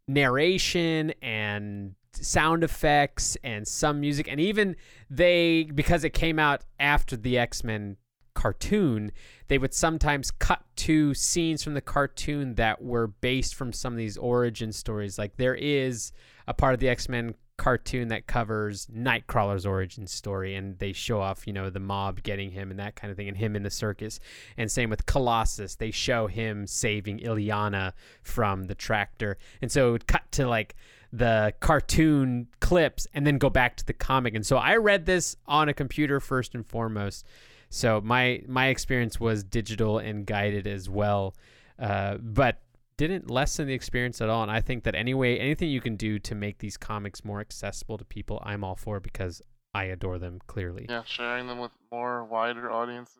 narration and sound effects and some music. And even they because it came out after the X-Men cartoon they would sometimes cut to scenes from the cartoon that were based from some of these origin stories like there is a part of the X-Men cartoon that covers Nightcrawler's origin story and they show off, you know, the mob getting him and that kind of thing and him in the circus. And same with Colossus, they show him saving Illyana from the tractor. And so it would cut to like the cartoon clips and then go back to the comic. And so I read this on a computer first and foremost. So my my experience was digital and guided as well. Uh, but didn't lessen the experience at all. And I think that anyway, anything you can do to make these comics more accessible to people, I'm all for because I adore them clearly. Yeah, sharing them with more wider audiences,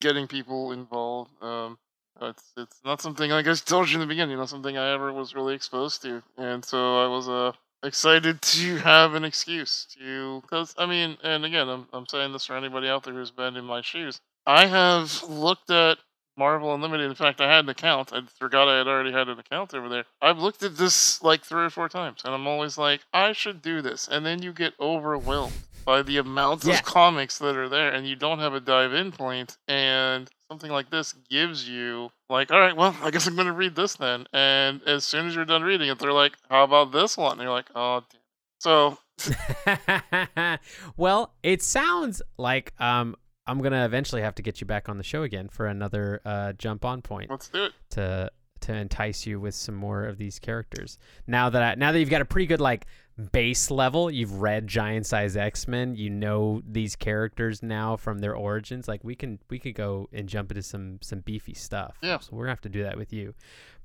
getting people involved. Um, it's it's not something like I told you in the beginning, not something I ever was really exposed to, and so I was uh excited to have an excuse to because I mean, and again, I'm I'm saying this for anybody out there who's been in my shoes. I have looked at Marvel Unlimited. In fact, I had an account. I forgot I had already had an account over there. I've looked at this like three or four times, and I'm always like, I should do this, and then you get overwhelmed by the amount Yeah. of comics that are there, and you don't have a dive in point, and something like this gives you like, all right, well, I guess I'm gonna read this then. And as soon as you're done reading it, they're like, how about this one? And you're like, oh, damn. So well, it sounds like um, I'm gonna eventually have to get you back on the show again for another uh, jump on point let's do it. to to entice you with some more of these characters. Now that I, now that you've got a pretty good like base level, you've read Giant Size X Men, you know these characters now from their origins. Like we can we could go and jump into some some beefy stuff. Yeah. So we're gonna have to do that with you.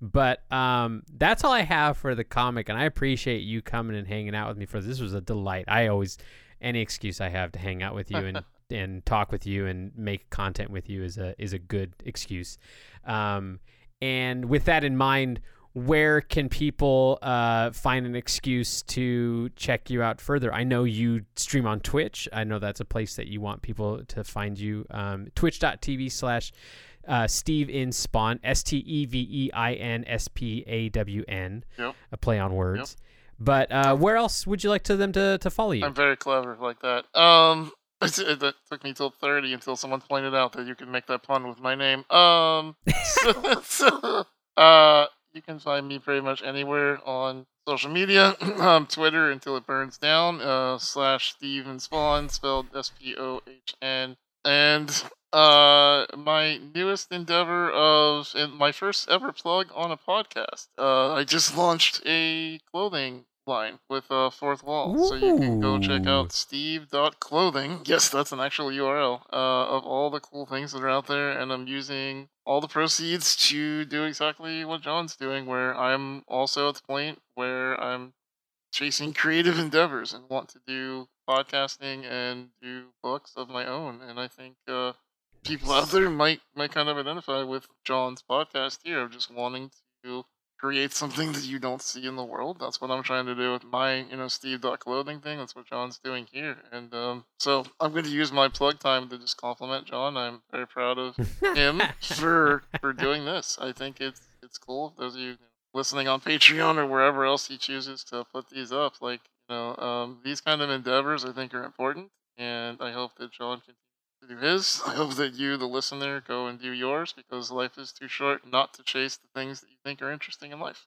But um, that's all I have for the comic, and I appreciate you coming and hanging out with me for this. This was a delight. I always any excuse I have to hang out with you and and talk with you and make content with you is a is a good excuse. Um, and with that in mind, where can people uh, find an excuse to check you out further? I know you stream on Twitch. I know that's a place that you want people to find you. Um, Twitch.tv slash uh, Steve in Spawn, S T E V E I N S P A W N, Yep. play on words. But uh, where else would you like to them to, to follow you? I'm very clever like that. Um, it took me till 30 until someone pointed out that you can make that pun with my name. Um, so, so, uh, you can find me pretty much anywhere on social media. um, Twitter until it burns down. Uh, slash Steven Spohn spelled S P O H N. And uh, my newest endeavor of and my first ever plug on a podcast. Uh, I just launched a clothing line with uh, Fourthwall, so you can go check Ooh. out steve.clothing. Yes, that's an actual URL uh, of all the cool things that are out there, and I'm using all the proceeds to do exactly what John's doing, where I'm also at the point where I'm chasing creative endeavors and want to do podcasting and do books of my own. And I think uh, people out there might might kind of identify with John's podcast here of just wanting to create something that you don't see in the world. That's what I'm trying to do with my, you know, Steve.clothing thing. That's what John's doing here. And um, so I'm going to use my plug time to just compliment John. I'm very proud of him for for doing this. I think it's it's cool. Those of you listening on Patreon or wherever else he chooses to put these up, like you know, um, these kind of endeavors I think are important, and I hope that John continues to do his. I hope that you, the listener, go and do yours because life is too short not to chase the things that you think are interesting in life.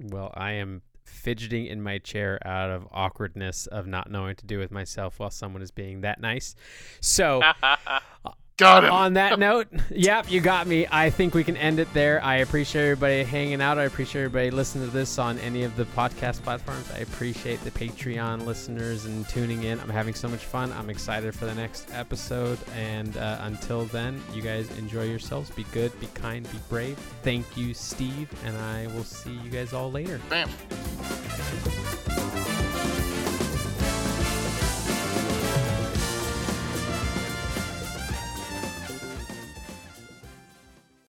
Well, I am fidgeting in my chair out of awkwardness of not knowing what to do with myself while someone is being that nice. So Got him. On that note, yep, you got me. I think we can end it there. I appreciate everybody hanging out. I appreciate everybody listening to this on any of the podcast platforms. I appreciate the Patreon listeners and tuning in. I'm having so much fun. I'm excited for the next episode. And uh, until then, you guys enjoy yourselves. Be good, be kind, be brave. Thank you, Steve. And I will see you guys all later. Bam.